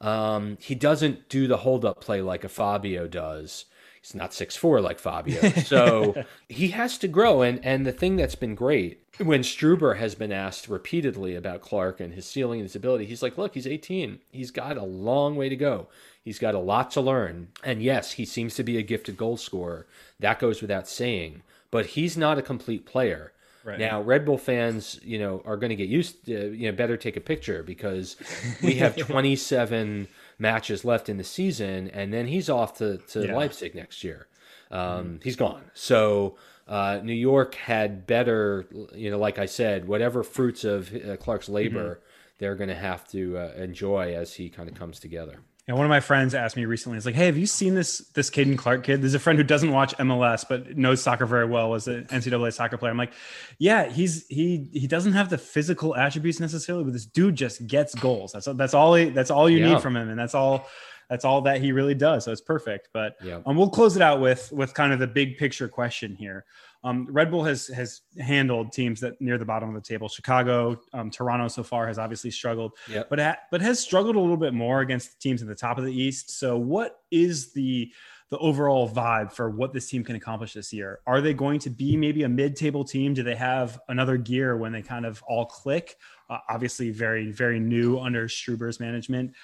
Um, he doesn't do the hold up play like a Fabio does. He's not six four like Fabio. So he has to grow. And, and the thing that's been great when Struber has been asked repeatedly about Clark and his ceiling and his ability, he's like, look, he's 18. He's got a long way to go. He's got a lot to learn. And yes, he seems to be a gifted goal scorer. That goes without saying. But he's not a complete player. Right. Now, Red Bull fans, you know, are going to get used. To, you know, better take a picture because we have 27 matches left in the season, and then he's off to, to Yeah. Leipzig next year. Um, He's gone. So uh, New York had better, you know, like I said, whatever fruits of uh, Clark's labor, they're going to have to uh, enjoy as he kind of comes together. And one of my friends asked me recently, "It's like, hey, have you seen this this Caden Clark kid? There's a friend who doesn't watch MLS but knows soccer very well. Was an NCAA soccer player. I'm like, yeah, he's he he doesn't have the physical attributes necessarily, but this dude just gets goals. That's that's all he, that's all you Yeah. need from him, and that's all that's all that he really does. So it's perfect. But Yeah. um, we'll close it out with with kind of the big picture question here. Um, Red Bull has has handled teams that near the bottom of the table. Chicago, um, Toronto so far has obviously struggled, Yep. but ha- but has struggled a little bit more against teams at the top of the East. So what is the the overall vibe for what this team can accomplish this year? Are they going to be maybe a mid-table team? Do they have another gear when they kind of all click? Uh, obviously, very very new under Struber's management,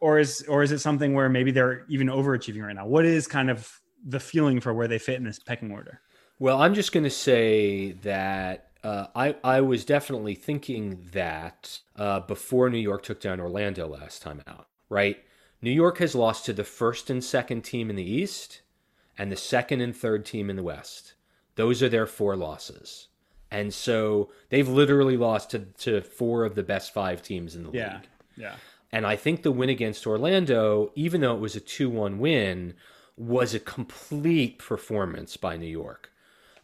or is or is it something where maybe they're even overachieving right now? What is kind of the feeling for where they fit in this pecking order? Well, I'm just going to say that uh, I I was definitely thinking that uh, before New York took down Orlando last time out. Right, New York has lost to the first and second team in the East, and the second and third team in the West. Those are their four losses, and so they've literally lost to to four of the best five teams in the Yeah, league. yeah, And I think the win against Orlando, even though it was a 2 1 win, was a complete performance by New York.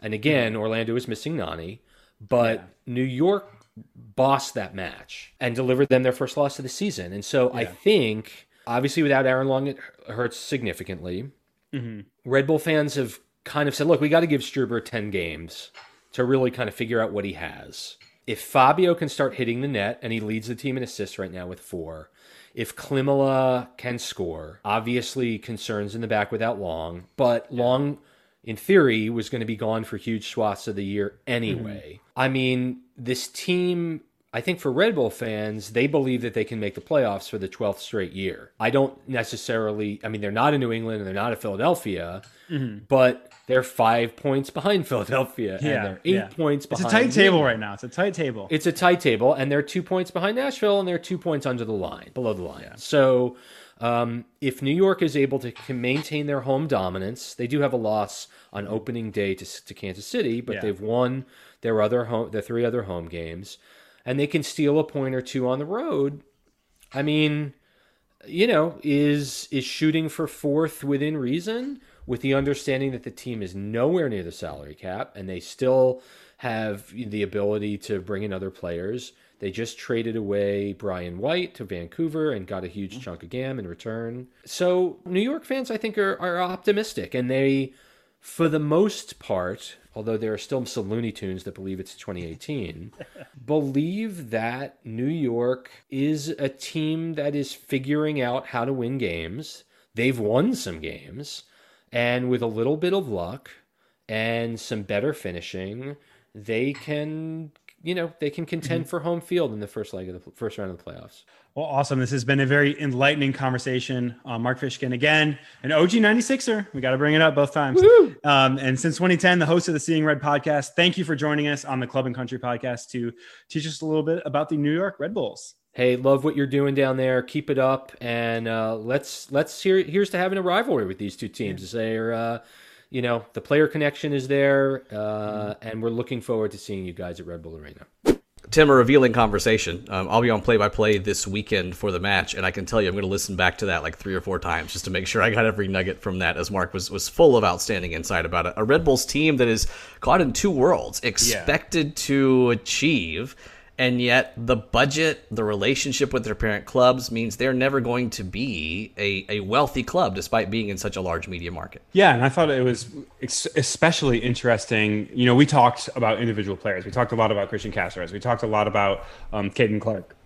And again, Orlando was missing Nani, but New York bossed that match and delivered them their first loss of the season. And so I think, obviously, without Aaron Long, it hurts significantly. Mm-hmm. Red Bull fans have kind of said, look, we got to give Struber 10 games to really kind of figure out what he has. If Fabio can start hitting the net, and he leads the team in assists right now with four, if Klimala can score, obviously concerns in the back without Long, but Long, in theory, was going to be gone for huge swaths of the year anyway. Mm-hmm. I mean, this team, I think for Red Bull fans, they believe that they can make the playoffs for the 12th straight year. I don't necessarily, I mean, they're not in New England and they're not at Philadelphia, mm-hmm. but they're five points behind Philadelphia and Yeah, they're eight yeah. points it's a tight table right now. It's a tight table. It's a tight table, and they're two points behind Nashville, and they're two points under the line, below the line. So, um, if New York is able to maintain their home dominance, they do have a loss on opening day to, to Kansas City, but Yeah. they've won their other home, their three other home games, and they can steal a point or two on the road. I mean, you know, is is shooting for fourth within reason, with the understanding that the team is nowhere near the salary cap and they still have the ability to bring in other players. They just traded away Brian White to Vancouver and got a huge mm. chunk of GAM in return. So New York fans, I think, are, are optimistic and they, for the most part, although there are still some Looney Tunes that believe it's 2018, believe that New York is a team that is figuring out how to win games. They've won some games, and with a little bit of luck and some better finishing, they can, you know, they can contend for home field in the first leg of the first round of the playoffs. Well, awesome. This has been a very enlightening conversation. Uh, Mark Fishkin again, an OG 96er. We got to bring it up both times. Um, and since 2010, the host of the Seeing Red podcast. Thank you for joining us on the Club and Country podcast to teach us a little bit about the New York Red Bulls. Hey, love what you're doing down there. Keep it up, and uh, let's let's hear. Here's to having a rivalry with these two teams. They're, uh, you know, the player connection is there, uh, and we're looking forward to seeing you guys at Red Bull Arena. Tim, a revealing conversation. Um, I'll be on play by play this weekend for the match, and I can tell you I'm going to listen back to that like three or four times just to make sure I got every nugget from that. As Mark was was full of outstanding insight about it. A Red Bulls team that is caught in two worlds, expected to achieve, and yet the budget, the relationship with their parent clubs means they're never going to be a, a wealthy club despite being in such a large media market. Yeah, and I thought it was especially interesting. You know, we talked about individual players. We talked a lot about Cristian Cásseres. We talked a lot about um, Caden Clark.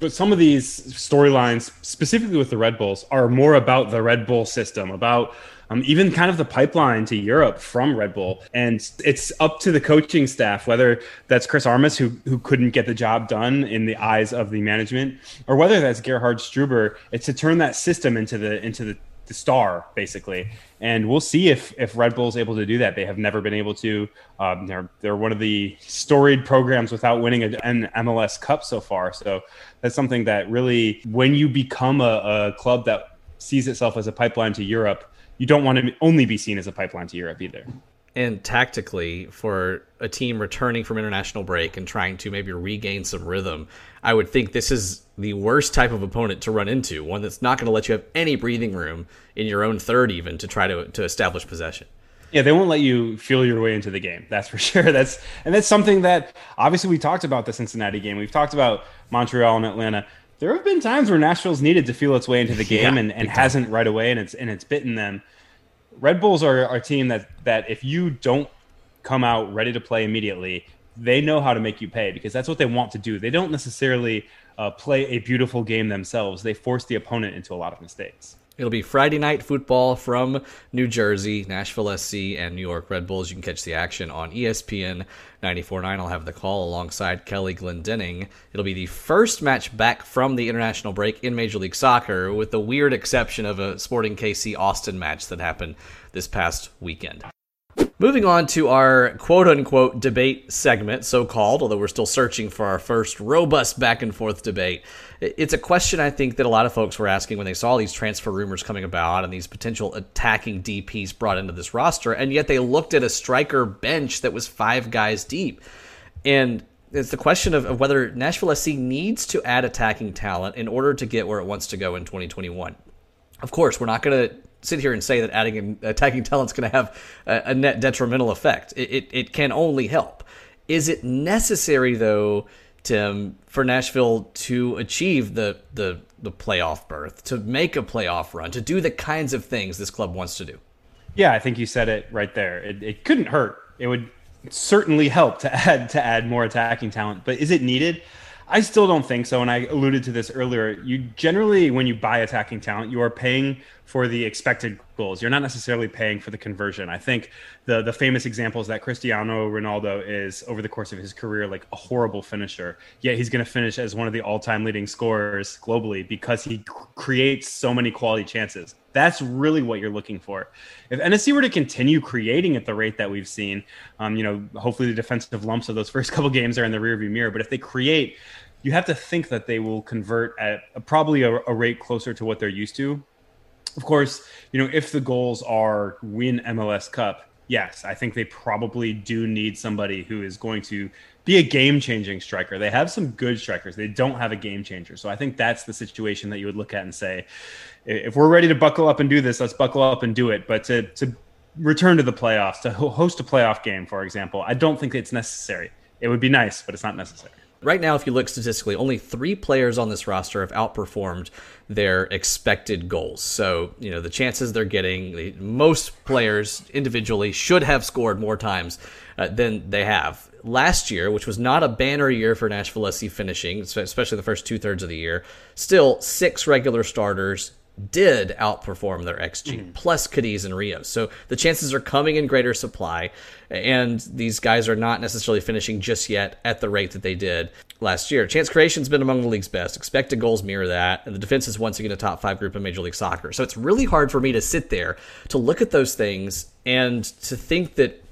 But some of these storylines, specifically with the Red Bulls, are more about the Red Bull system, about um, even kind of the pipeline to Europe from Red Bull. And it's up to the coaching staff, whether that's Chris Armas, who, who couldn't get the job done in the eyes of the management, or whether that's Gerhard Struber, it's to turn that system into the into the the star basically. And we'll see if if red bull's able to do that. They have never been able to. Um, they're they're one of the storied programs without winning an mls cup so far. So that's something that really when you become a, a club that sees itself as a pipeline to europe you don't want to only be seen as a pipeline to europe either and tactically for a team returning from international break and trying to maybe regain some rhythm, I would think this is the worst type of opponent to run into. One that's not going to let you have any breathing room in your own third, even to try to to establish possession. Yeah, they won't let you feel your way into the game. That's for sure. That's and that's something that obviously we talked about the Cincinnati game. We've talked about Montreal and Atlanta. There have been times where Nashville's needed to feel its way into the game Yeah, and, and hasn't right away, and it's and it's bitten them. Red Bulls are, are a team that that if you don't come out ready to play immediately, they know how to make you pay because that's what they want to do. They don't necessarily uh, play a beautiful game themselves. They force the opponent into a lot of mistakes. It'll be Friday night football from New Jersey, Nashville SC, and New York Red Bulls. You can catch the action on ESPN 94.9. I'll have the call alongside Kelly Glendenning. It'll be the first match back from the international break in Major League Soccer, with the weird exception of a Sporting KC Austin match that happened this past weekend. Moving on to our quote unquote debate segment, so called, although we're still searching for our first robust back and forth debate. It's a question I think that a lot of folks were asking when they saw these transfer rumors coming about and these potential attacking DPs brought into this roster, and yet they looked at a striker bench that was five guys deep. And it's the question of, of whether Nashville SC needs to add attacking talent in order to get where it wants to go in 2021 of course, we're not going to sit here and say that adding attacking talent's going to have a, a net detrimental effect. It, it, it can only help. Is it necessary, though, Tim, for Nashville to achieve the, the, the playoff berth, to make a playoff run, to do the kinds of things this club wants to do? Yeah, I think you said it right there. It, it couldn't hurt. It would certainly help to add to add more attacking talent, but is it needed? I still don't think so. And I alluded to this earlier. You generally, when you buy attacking talent, you are paying for the expected goals. You're not necessarily paying for the conversion. I think the the famous example is that Cristiano Ronaldo is over the course of his career like a horrible finisher. Yet he's going to finish as one of the all-time leading scorers globally because he creates so many quality chances. That's really what you're looking for. If NSC were to continue creating at the rate that we've seen, um, you know, hopefully the defensive lumps of those first couple games are in the rearview mirror. But if they create, you have to think that they will convert at a, probably a, a rate closer to what they're used to. Of course, you know, if the goals are win MLS Cup, yes, I think they probably do need somebody who is going to be a game changing striker. They have some good strikers. They don't have a game changer. So I think that's the situation that you would look at and say, if we're ready to buckle up and do this, let's buckle up and do it. But to, to return to the playoffs, to host a playoff game, for example, I don't think it's necessary. It would be nice, but it's not necessary. Right now, if you look statistically, only three players on this roster have outperformed their expected goals. So, you know, the chances they're getting, most players individually should have scored more times uh, than they have. Last year, which was not a banner year for Nashville SC finishing, especially the first two thirds of the year, still six regular starters did outperform their XG, mm-hmm. plus Cadiz and Rios. So the chances are coming in greater supply, and these guys are not necessarily finishing just yet at the rate that they did last year. Chance creation's been among the league's best. Expected goals mirror that, and the defense is once again a top five group in Major League Soccer. So it's really hard for me to sit there to look at those things and to think that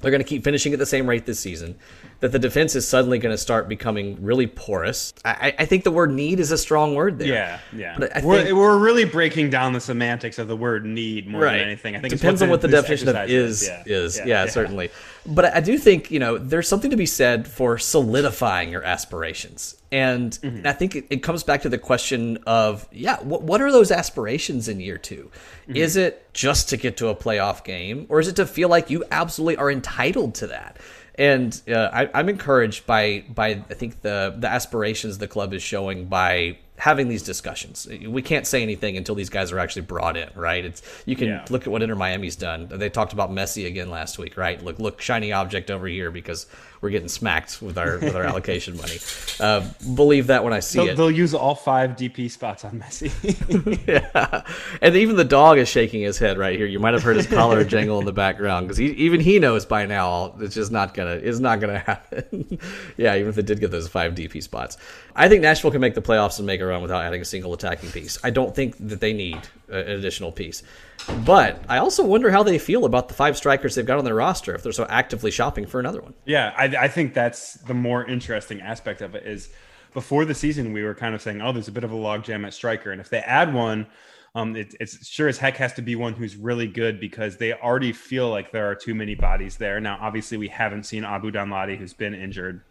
they're going to keep finishing at the same rate this season. That the defense is suddenly going to start becoming really porous. I, I think the word "need" is a strong word there. Yeah, yeah. But I we're, think- we're really breaking down the semantics of the word need more right. than anything. I think it's depends on what the definition of exercise is Yeah, is. Yeah, certainly. But I do think you know there's something to be said for solidifying your aspirations, and Mm-hmm. I think it, it comes back to the question of yeah, what what are those aspirations in year 2 Mm-hmm. Is it just to get to a playoff game, or is it to feel like you absolutely are entitled to that? And uh, I, I'm encouraged by by I think the the aspirations the club is showing by having these discussions. We can't say anything until these guys are actually brought in, right? It's you can Yeah. look at what Inter Miami's done. They talked about Messi again last week, right? Look, look, shiny object over here because we're getting smacked with our with our allocation money. Uh, believe that when I see They'll, it. they'll use all five DP spots on Messi. yeah, and even the dog is shaking his head right here. You might have heard his collar jingle in the background because he, even he knows by now it's just not gonna it's not gonna happen. yeah, even if they did get those five DP spots, I think Nashville can make the playoffs and make a run without adding a single attacking piece. I don't think that they need an additional piece. But I also wonder how they feel about the five strikers they've got on their roster if they're so actively shopping for another one. yeah, I, I think that's the more interesting aspect of it is before the season we were kind of saying, oh, there's a bit of a logjam at striker, and if they add one, Um, it, it's sure as heck has to be one who's really good because they already feel like there are too many bodies there. Now, obviously, we haven't seen Abu Danladi, who's been injured.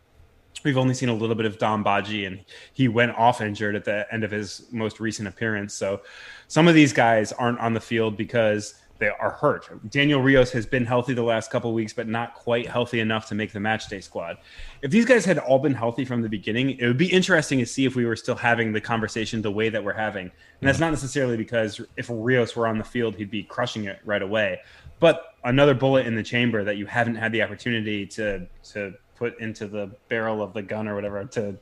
We've only seen a little bit of Dom Badji, and he went off injured at the end of his most recent appearance. So, some of these guys aren't on the field because they are hurt. Daniel Rios has been healthy the last couple weeks, but not quite healthy enough to make the match day squad. If these guys had all been healthy from the beginning, it would be interesting to see if we were still having the conversation the way that we're having. And that's not necessarily because if Rios were on the field, he'd be crushing it right away. But another bullet in the chamber that you haven't had the opportunity to to put into the barrel of the gun or whatever to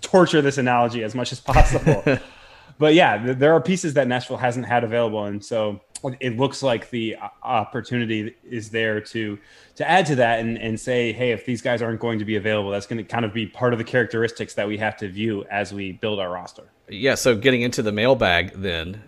torture this analogy as much as possible. but yeah, there are pieces that Nashville hasn't had available, and so it looks like the uh, opportunity is there to to add to that and, and say, hey, if these guys aren't going to be available, that's going to kind of be part of the characteristics that we have to view as we build our roster. Yeah. So getting into the mailbag then.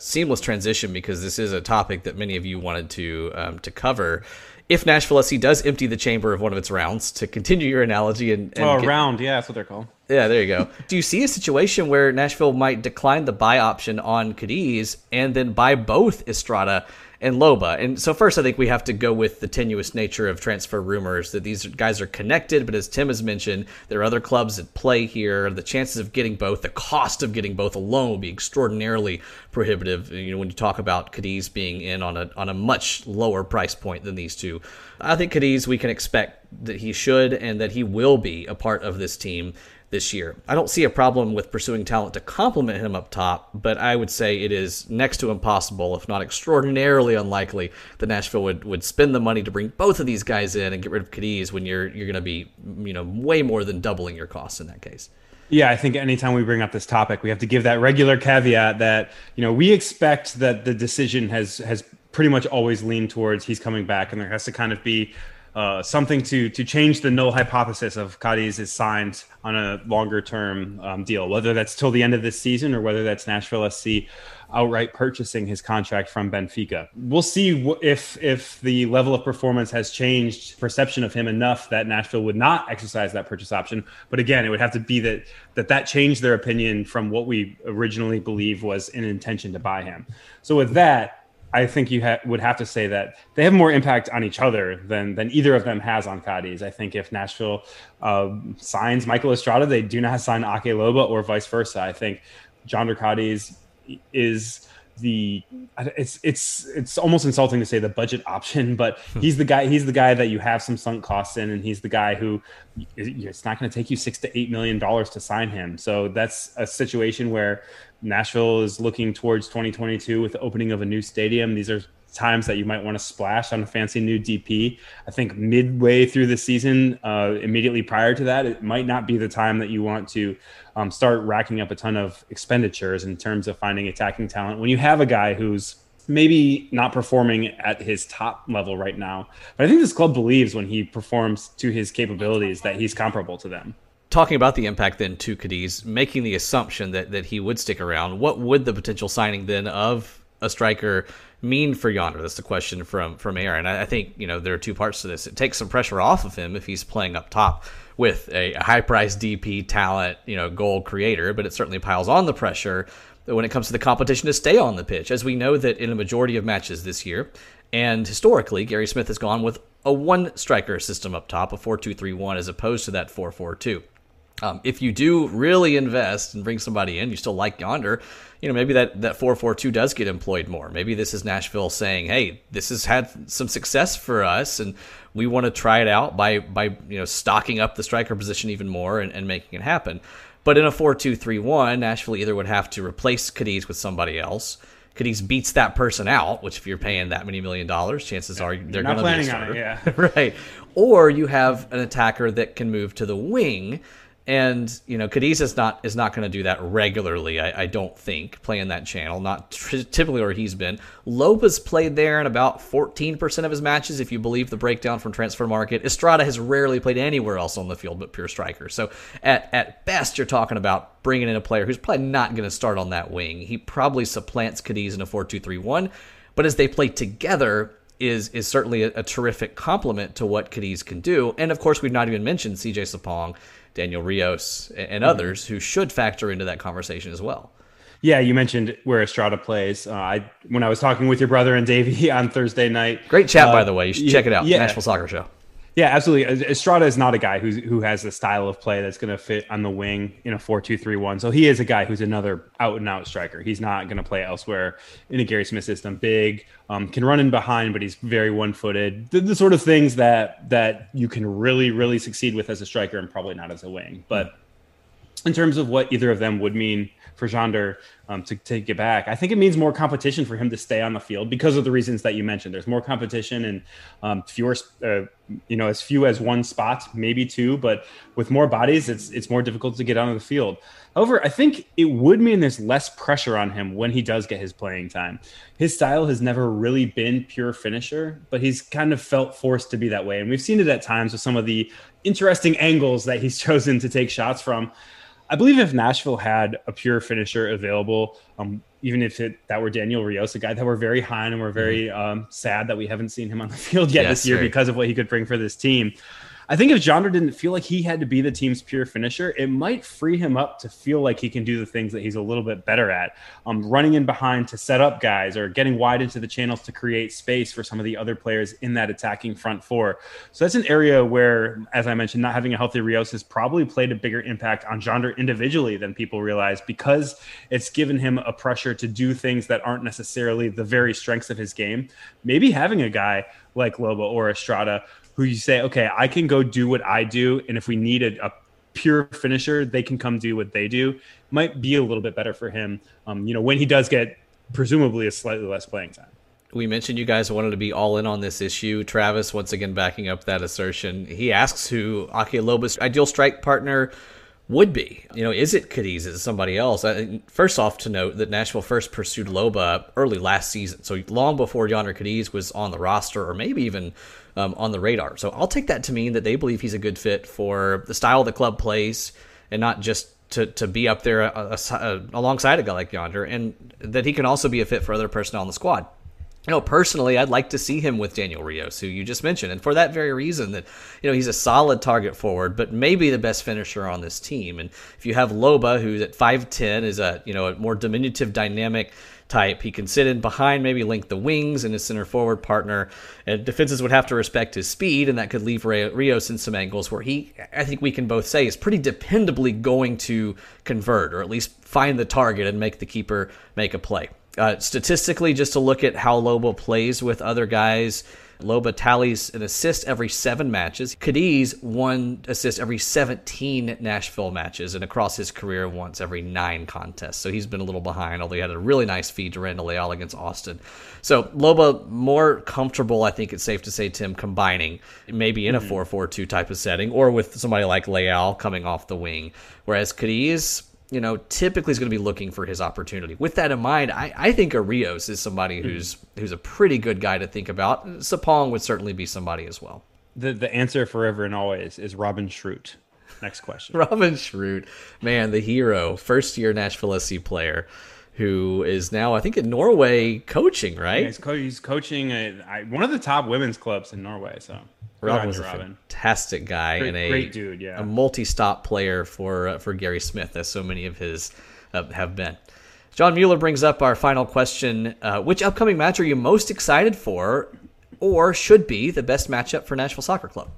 Seamless transition because this is a topic that many of you wanted to um, to cover if Nashville SC does empty the chamber of one of its rounds, to continue your analogy and, and oh, get, round, yeah, that's what they're called. Yeah, there you go. Do you see a situation where Nashville might decline the buy option on Cadiz and then buy both Estrada and Loba. And so first, I think we have to go with the tenuous nature of transfer rumors that these guys are connected. But as Tim has mentioned, there are other clubs at play here. The chances of getting both, the cost of getting both alone will be extraordinarily prohibitive. You know, when you talk about Cadiz being in on a on a much lower price point than these two, I think Cadiz we can expect that he should and that he will be a part of this team this year. I don't see a problem with pursuing talent to complement him up top, but I would say it is next to impossible, if not extraordinarily unlikely, that Nashville would, would spend the money to bring both of these guys in and get rid of Cadiz when you're you're going to be you know way more than doubling your costs in that case. Yeah, I think anytime we bring up this topic, we have to give that regular caveat that you know we expect that the decision has has pretty much always leaned towards he's coming back, and there has to kind of be uh, something to to change the null hypothesis of Cadiz is signed on a longer term um, deal, whether that's till the end of this season or whether that's Nashville SC outright purchasing his contract from Benfica. We'll see if if the level of performance has changed perception of him enough that Nashville would not exercise that purchase option. But again, it would have to be that that that changed their opinion from what we originally believed was an intention to buy him. So with that I think you ha- would have to say that they have more impact on each other than than either of them has on Cadiz. I think if Nashville uh, signs Michael Estrada, they do not sign Ake Loba or vice versa. I think John Cadiz is the it's it's it's almost insulting to say the budget option, but hmm. he's the guy he's the guy that you have some sunk costs in, and he's the guy who it's not going to take you six to eight million dollars to sign him. So that's a situation where Nashville is looking towards 2022 with the opening of a new stadium. These are times that you might want to splash on a fancy new DP. I think midway through the season, uh, immediately prior to that, it might not be the time that you want to um, start racking up a ton of expenditures in terms of finding attacking talent. When you have a guy who's maybe not performing at his top level right now, but I think this club believes when he performs to his capabilities that he's comparable to them talking about the impact then to Cadiz, making the assumption that, that he would stick around, what would the potential signing then of a striker mean for Jhonder? That's the question from from Aaron. I, I, think you know there are two parts to this. It takes some pressure off of him if he's playing up top with a, a high priced DP talent, you know, goal creator, but it certainly piles on the pressure when it comes to the competition to stay on the pitch. As we know that in a majority of matches this year, and historically, Gary Smith has gone with a one striker system up top, a 4 2 3 1, as opposed to that 4 4 2. Um, if you do really invest and bring somebody in, you still like Jhonder, you know, maybe that, that 442 does get employed more. Maybe this is Nashville saying, hey, this has had some success for us and we want to try it out by, by you know, stocking up the striker position even more and, and making it happen. But in a 4-2-3-1, Nashville either would have to replace Cadiz with somebody else. Cadiz beats that person out, which if you're paying that many million dollars, chances are they're going to be a starter. It, yeah. right. Or you have an attacker that can move to the wing and you know, Cadiz is not is not going to do that regularly. I, I, don't think playing that channel, not typically where he's been. Loba's played there in about 14% of his matches, if you believe the breakdown from Transfermarkt. Estrada has rarely played anywhere else on the field but pure striker. So at at best, you're talking about bringing in a player who's probably not going to start on that wing. He probably supplants Cadiz in a 4-2-3-1, but as they play together, is is certainly a, a, terrific complement to what Cadiz can do. And of course, we've not even mentioned CJ Sapong Daniel Rios, and mm-hmm. others who should factor into that conversation as well. Yeah, you mentioned where Estrada plays. Uh, I when I was talking with your brother and Davey on Thursday night. Great chat, uh, by the way. You should yeah, check it out. yeah. Nashville Soccer Show. Yeah, absolutely. Estrada is not a guy who's who has a style of play that's going to fit on the wing in a four-two-three-one. So he is a guy who's another out and out striker. He's not going to play elsewhere in a Gary Smith system. Big, um, can run in behind, but he's very one-footed. The, the sort of things that that you can really really succeed with as a striker and probably not as a wing. But in terms of what either of them would mean for Jhonder um, to take it back. I think it means more competition for him to stay on the field because of the reasons that you mentioned. There's more competition and um, fewer, uh, you know, as few as one spot, maybe two, but with more bodies, it's it's more difficult to get onto the field. However, I think it would mean there's less pressure on him when he does get his playing time. His style has never really been pure finisher, but he's kind of felt forced to be that way, and we've seen it at times with some of the interesting angles that he's chosen to take shots from. I believe if Nashville had a pure finisher available, um, even if it, that were Daniel Rios, a guy that we're very high on and we're very um, sad that we haven't seen him on the field yet Yes, this year because of what he could bring for this team. I think if Jhonder didn't feel like he had to be the team's pure finisher, it might free him up to feel like he can do the things that he's a little bit better at. Um, running in behind to set up guys or getting wide into the channels to create space for some of the other players in that attacking front four. So that's an area where, as I mentioned, not having a healthy Rios has probably played a bigger impact on Jhonder individually than people realize because it's given him a pressure to do things that aren't necessarily the very strengths of his game. Maybe having a guy like Loba or Estrada who you say, okay, I can go do what I do, and if we need a, a pure finisher, they can come do what they do. Might be a little bit better for him. Um, you know, when he does get presumably a slightly less playing time. We mentioned you guys wanted to be all in on this issue. Travis, once again, backing up that assertion. He asks who Ake Loba's ideal strike partner would be. You know, is it Cadiz? Is it somebody else? First off, to note that Nashville first pursued Loba early last season, so long before Jhonder Cadiz was on the roster, or maybe even um, on the radar. So I'll take that to mean that they believe he's a good fit for the style the club plays, and not just to, to be up there uh, uh, alongside a guy like Jhonder, and that he can also be a fit for other personnel on the squad. You know, personally, I'd like to see him with Daniel Rios, who you just mentioned, and for that very reason that you know he's a solid target forward, but maybe the best finisher on this team. And if you have Loba, who's at five ten, is a you know a more diminutive, dynamic type, he can sit in behind, maybe link the wings, and his center forward partner. And defenses would have to respect his speed, and that could leave Rios in some angles where he, I think we can both say, is pretty dependably going to convert or at least find the target and make the keeper make a play. Uh, statistically, just to look at how Loba plays with other guys, Loba tallies an assist every seven matches. Cadiz one assist every 17 Nashville matches, and across his career, once every nine contests. So he's been a little behind, although he had a really nice feed to Randall Leal against Austin. So Loba more comfortable, I think it's safe to say, Tim, combining maybe in a mm-hmm. 4 4 2 type of setting or with somebody like Leal coming off the wing. Whereas Cadiz, you know, typically is going to be looking for his opportunity. With that in mind, I, I think Arios is somebody hmm. who's who's a pretty good guy to think about. Sapong would certainly be somebody as well. The the answer forever and always is Robin Shroot. Next question. Robin Shroot, man, the hero, first year Nashville SC player, who is now I think in Norway coaching, right? Yeah, he's, co- he's coaching a, I, one of the top women's clubs in Norway. So Robin was a Robin. fantastic guy Great- and a great dude, yeah. a multi-stop player for uh, for Gary Smith, as so many of his uh, have been. John Muller brings up our final question: uh, Which upcoming match are you most excited for, or should be the best matchup for Nashville Soccer Club?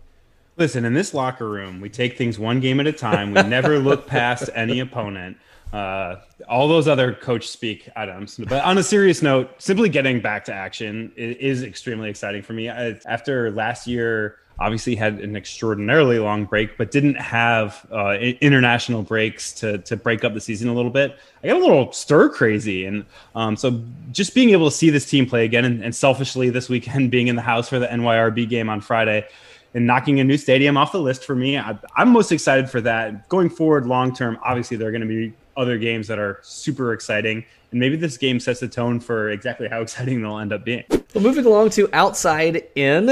Listen, in this locker room, we take things one game at a time. We never look past any opponent. Uh, all those other coach speak items. But on a serious note, simply getting back to action is, extremely exciting for me. I, after last year, obviously had an extraordinarily long break, but didn't have uh, international breaks to to break up the season a little bit. I got a little stir crazy, and um, so just being able to see this team play again, and, and selfishly this weekend being in the house for the NYRB game on Friday and knocking a new stadium off the list for me. I, I'm most excited for that. Going forward, long term, obviously there are going to be other games that are super exciting, and maybe this game sets the tone for exactly how exciting they'll end up being. Well, moving along to outside in,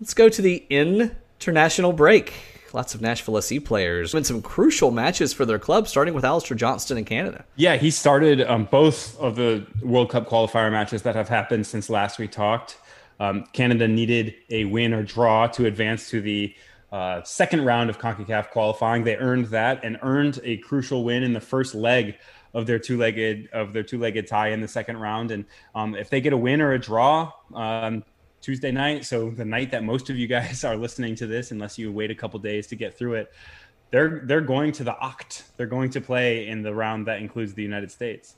let's go to the international break. Lots of Nashville SC players win some crucial matches for their club, starting with Alistair Johnston in Canada. Yeah, he started um, both of the World Cup qualifier matches that have happened since last we talked. Um, Canada needed a win or draw to advance to the uh, second round of CONCACAF qualifying. They earned that and earned a crucial win in the first leg of their two-legged of their two-legged tie in the second round. And um, if they get a win or a draw um, Tuesday night, so the night that most of you guys are listening to this, unless you wait a couple days to get through it, they're they're going to the Oct. They're going to play in the round that includes the United States.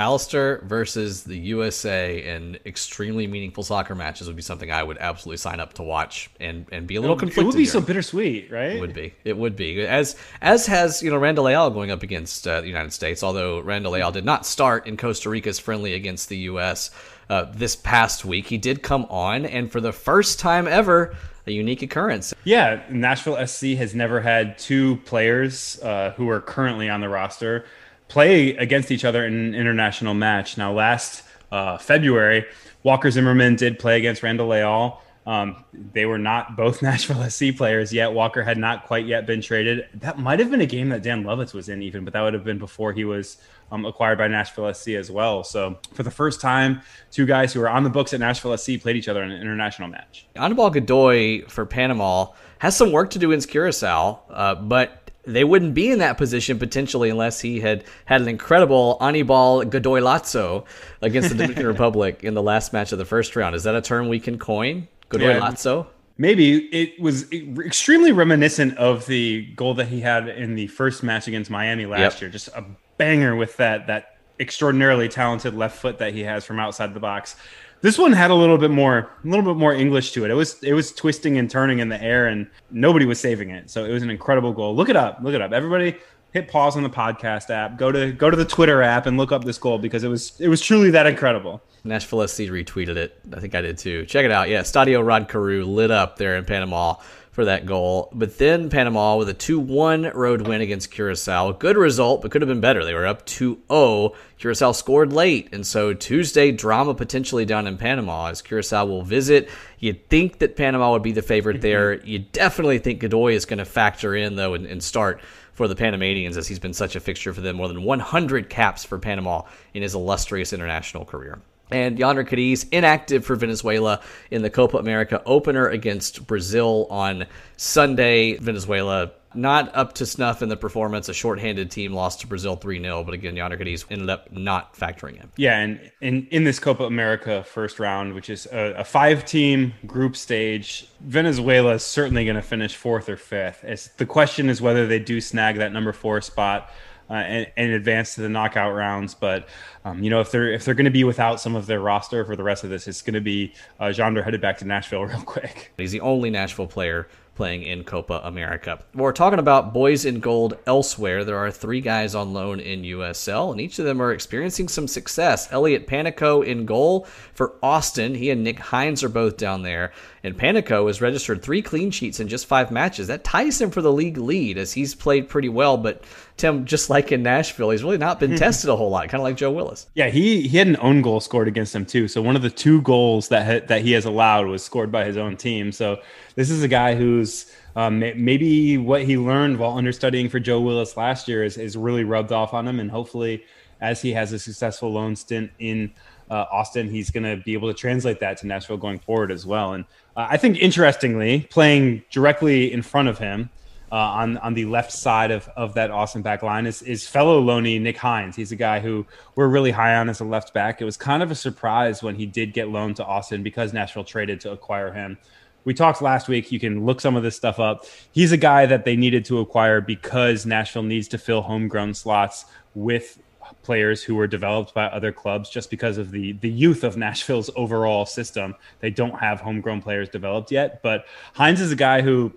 Alistair versus the USA in extremely meaningful soccer matches would be something I would absolutely sign up to watch and, and be a little conflicted. It would be here. so bittersweet, right? It would be. It would be. As as has you know Randall Leal going up against uh, the United States. Although Randall Leal did not start in Costa Rica's friendly against the U.S. Uh, this past week, he did come on, and for the first time ever, a unique occurrence. Yeah, Nashville SC has never had two players uh, who are currently on the roster play against each other in an international match. Now, last uh, February, Walker Zimmerman did play against Randall Leal. Um, they were not both Nashville SC players yet. Walker had not quite yet been traded. That might have been a game that Dan Lovitz was in, even, but that would have been before he was um, acquired by Nashville SC as well. So, for the first time, two guys who were on the books at Nashville SC played each other in an international match. Anibal Godoy for Panama has some work to do in Curacao, uh, but they wouldn't be in that position potentially unless he had had an incredible Anibal Godoy Lazo against the Dominican Republic in the last match of the first round. Is that a term we can coin? Godoy yeah, Lazo? Maybe it was extremely reminiscent of the goal that he had in the first match against Miami last yep. year. Just a banger with that that extraordinarily talented left foot that he has from outside the box. This one had a little bit more, a little bit more English to it. It was, it was twisting and turning in the air, and nobody was saving it. So it was an incredible goal. Look it up, look it up. Everybody, hit pause on the podcast app. Go to go to the Twitter app and look up this goal because it was, it was truly that incredible. Nashville SC retweeted it. I think I did too. Check it out. Yeah, Stadio Rod Carew lit up there in Panama for that goal. But then Panama with a 2 1 road win against Curacao. Good result, but could have been better. They were up 2 0. Curacao scored late. And so Tuesday, drama potentially down in Panama as Curacao will visit. You'd think that Panama would be the favorite there. You definitely think Godoy is going to factor in, though, and, and start for the Panamanians as he's been such a fixture for them. More than 100 caps for Panama in his illustrious international career. And Jhonder Cadiz inactive for Venezuela in the Copa America opener against Brazil on Sunday. Venezuela not up to snuff in the performance. A shorthanded team lost to Brazil 3 0, but again, Cadiz ended up not factoring in. Yeah, and in, in this Copa America first round, which is a, a five team group stage, Venezuela is certainly going to finish fourth or fifth. It's, the question is whether they do snag that number four spot uh, and, and, advance to the knockout rounds. But um, you know, if they're if they're going to be without some of their roster for the rest of this, it's going to be uh, headed back to Nashville real quick. He's the only Nashville player playing in Copa America. We're talking about boys in gold elsewhere. There are three guys on loan in USL, and each of them are experiencing some success. Elliot Panicco in goal for Austin. He and Nick Hines are both down there. And Panicco has registered three clean sheets in just five matches. That ties him for the league lead as he's played pretty well. But Tim, just like in Nashville, he's really not been tested a whole lot, kind of like Joe Willis. Yeah, he he had an own goal scored against him too. So one of the two goals that ha- that he has allowed was scored by his own team. So this is a guy who's um, maybe what he learned while understudying for Joe Willis last year is, is really rubbed off on him, and hopefully, as he has a successful loan stint in uh, Austin, he's going to be able to translate that to Nashville going forward as well. And uh, I think, interestingly, playing directly in front of him uh, on on the left side of, of that Austin back line is is fellow loanee Nick Hines. He's a guy who we're really high on as a left back. It was kind of a surprise when he did get loaned to Austin because Nashville traded to acquire him. We talked last week. You can look some of this stuff up. He's a guy that they needed to acquire because Nashville needs to fill homegrown slots with players who were developed by other clubs just because of the the youth of Nashville's overall system. They don't have homegrown players developed yet, but Hines is a guy who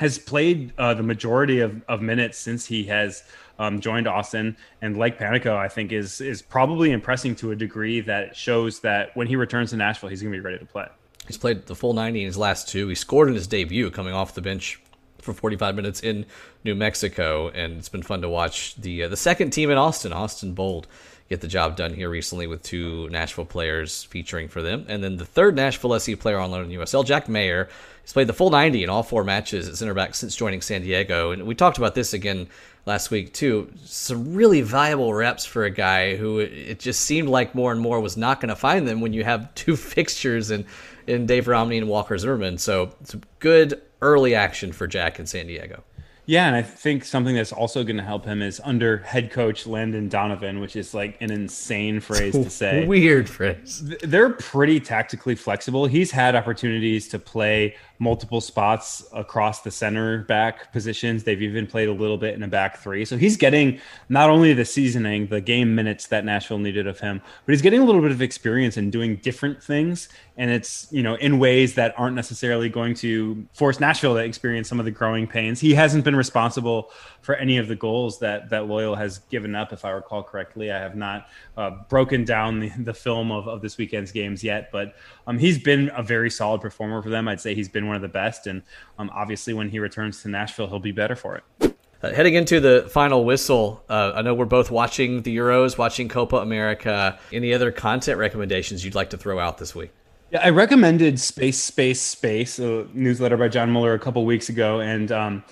has played uh, the majority of, of minutes since he has um, joined Austin, and like Panicco, I think is is probably impressing to a degree that shows that when he returns to Nashville, he's going to be ready to play. He's played the full 90 in his last two. He scored in his debut, coming off the bench for 45 minutes in New Mexico, and it's been fun to watch the uh, the second team in Austin, Austin Bold, get the job done here recently with two Nashville players featuring for them, and then the third Nashville SC player on loan in USL, Jack Maher. has played the full 90 in all four matches at center back since joining San Diego, and we talked about this again last week too. Some really valuable reps for a guy who it just seemed like more and more was not going to find them when you have two fixtures and in Dave Romney and Walker Zimmerman. So some good early action for Jack in San Diego. Yeah, and I think something that's also going to help him is under head coach Landon Donovan, which is like an insane phrase to say. Weird phrase. They're pretty tactically flexible. He's had opportunities to play multiple spots across the center back positions. They've even played a little bit in a back three. So he's getting not only the seasoning, the game minutes that Nashville needed of him, but he's getting a little bit of experience in doing different things. And it's, you know, in ways that aren't necessarily going to force Nashville to experience some of the growing pains. He hasn't been responsible for any of the goals that that Loyal has given up, if I recall correctly. I have not uh, broken down the, the film of, of this weekend's games yet, but um, he's been a very solid performer for them. I'd say he's been one of the best, and um, obviously when he returns to Nashville, he'll be better for it. Uh, heading into the final whistle, uh, I know we're both watching the Euros, watching Copa America. Any other content recommendations you'd like to throw out this week? Yeah, I recommended Space, Space, Space, a newsletter by John Muller a couple weeks ago, and um,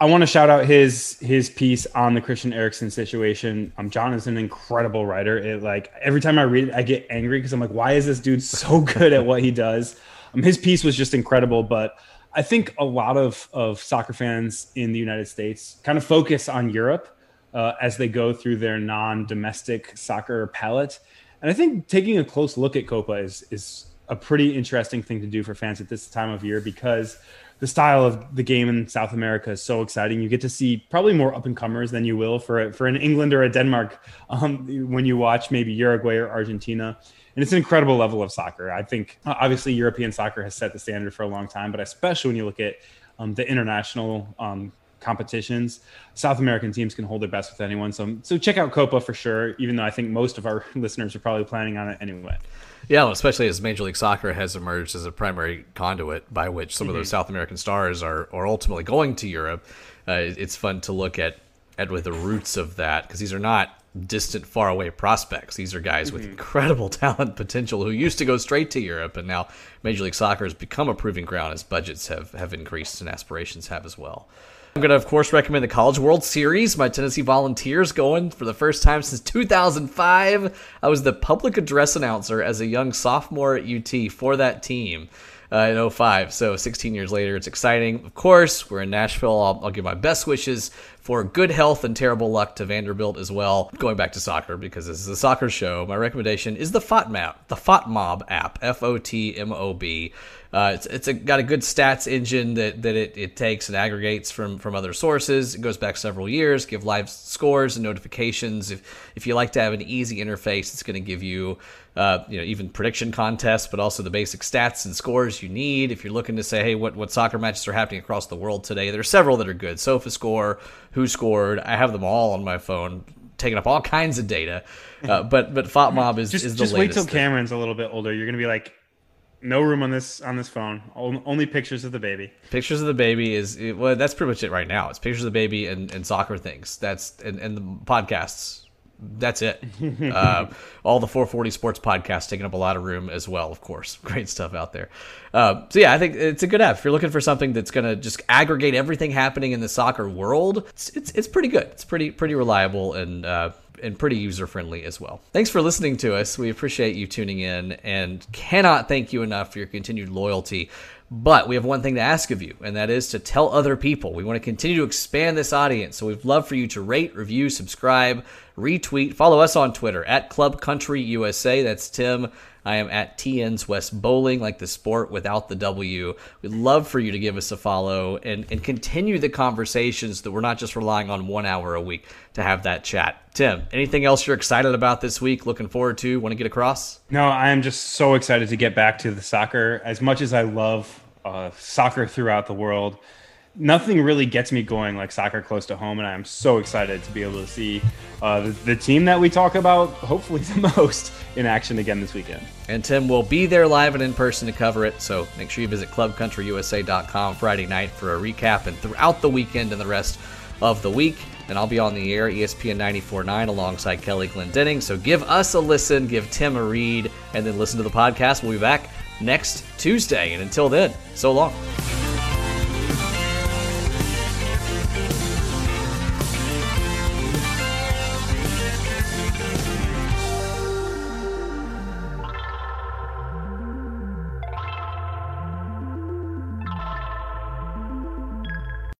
I want to shout out his his piece on the Christian Eriksen situation. Um, John is an incredible writer. It like every time I read it, I get angry because I'm like, why is this dude so good at what he does? Um, his piece was just incredible, but I think a lot of of soccer fans in the United States kind of focus on Europe uh, as they go through their non-domestic soccer palette, and I think taking a close look at Copa is is a pretty interesting thing to do for fans at this time of year because the style of the game in South America is so exciting. You get to see probably more up and comers than you will for for an England or a Denmark um, when you watch maybe Uruguay or Argentina. And it's an incredible level of soccer. I think obviously European soccer has set the standard for a long time, but especially when you look at um, the international um, competitions, South American teams can hold their best with anyone. So so check out Copa for sure. Even though I think most of our listeners are probably planning on it anyway. Yeah, especially as Major League Soccer has emerged as a primary conduit by which some mm-hmm. of those mm-hmm. South American stars are, are ultimately going to Europe. Uh, it's fun to look at at with the roots of that because these are not distant, far away prospects. These are guys mm-hmm. with incredible talent potential who used to go straight to Europe, and now Major League Soccer has become a proving ground as budgets have, have increased and aspirations have as well. I'm going to, of course, recommend the College World Series. My Tennessee Volunteers going for the first time since 2005. I was the public address announcer as a young sophomore at UT for that team Uh, in 05. So 16 years later, it's exciting. Of course, we're in Nashville. I'll, I'll give my best wishes for good health and terrible luck to Vanderbilt as well. Going back to soccer because this is a soccer show, my recommendation is the FOTMAP, the FOTMob app, F O T M O B. Uh, it's it's a, got a good stats engine that, that it, it takes and aggregates from, from other sources. It goes back several years, give live scores and notifications. If if you like to have an easy interface, it's going to give you uh, you know even prediction contests, but also the basic stats and scores you need. If you're looking to say, hey, what what soccer matches are happening across the world today, there are several that are good. SofaScore, WhoScored, I have them all on my phone taking up all kinds of data. Uh, but but FOTMob is just, is the just latest. wait till Cameron's a little bit older. You're gonna be like, no room on this on this phone. Only pictures of the baby. Pictures of the baby is well. That's pretty much it right now. It's pictures of the baby and, and soccer things. That's and, and the podcasts. That's it. uh, all the 440 sports podcasts taking up a lot of room as well. Of course, great stuff out there. Uh, so yeah, I think it's a good app if you're looking for something that's going to just aggregate everything happening in the soccer world. It's, it's, it's pretty good. It's pretty pretty reliable and. Uh, and pretty user friendly as well. Thanks for listening to us. We appreciate you tuning in and cannot thank you enough for your continued loyalty. But we have one thing to ask of you, and that is to tell other people. We want to continue to expand this audience, so we'd love for you to rate, review, subscribe, retweet, follow us on Twitter at Club Country USA. That's Tim. I am at TN's Wes Boling, like the sport without the W. We'd love for you to give us a follow and, and continue the conversations that we're not just relying on one hour a week to have that chat. Tim, anything else you're excited about this week? Looking forward to? Want to get across? No, I am just so excited to get back to the soccer. As much as I love uh, soccer throughout the world, nothing really gets me going like soccer close to home, and I'm so excited to be able to see uh, the, the, team that we talk about, hopefully the most, in action again this weekend. And Tim will be there live and in person to cover it, so make sure you visit clubcountryusa.com Friday night for a recap and throughout the weekend and the rest of the week. And I'll be on the air, ESPN 94.9, alongside Kelly Glendenning. So give us a listen, give Tim a read, and then listen to the podcast. We'll be back next Tuesday. And until then, so long.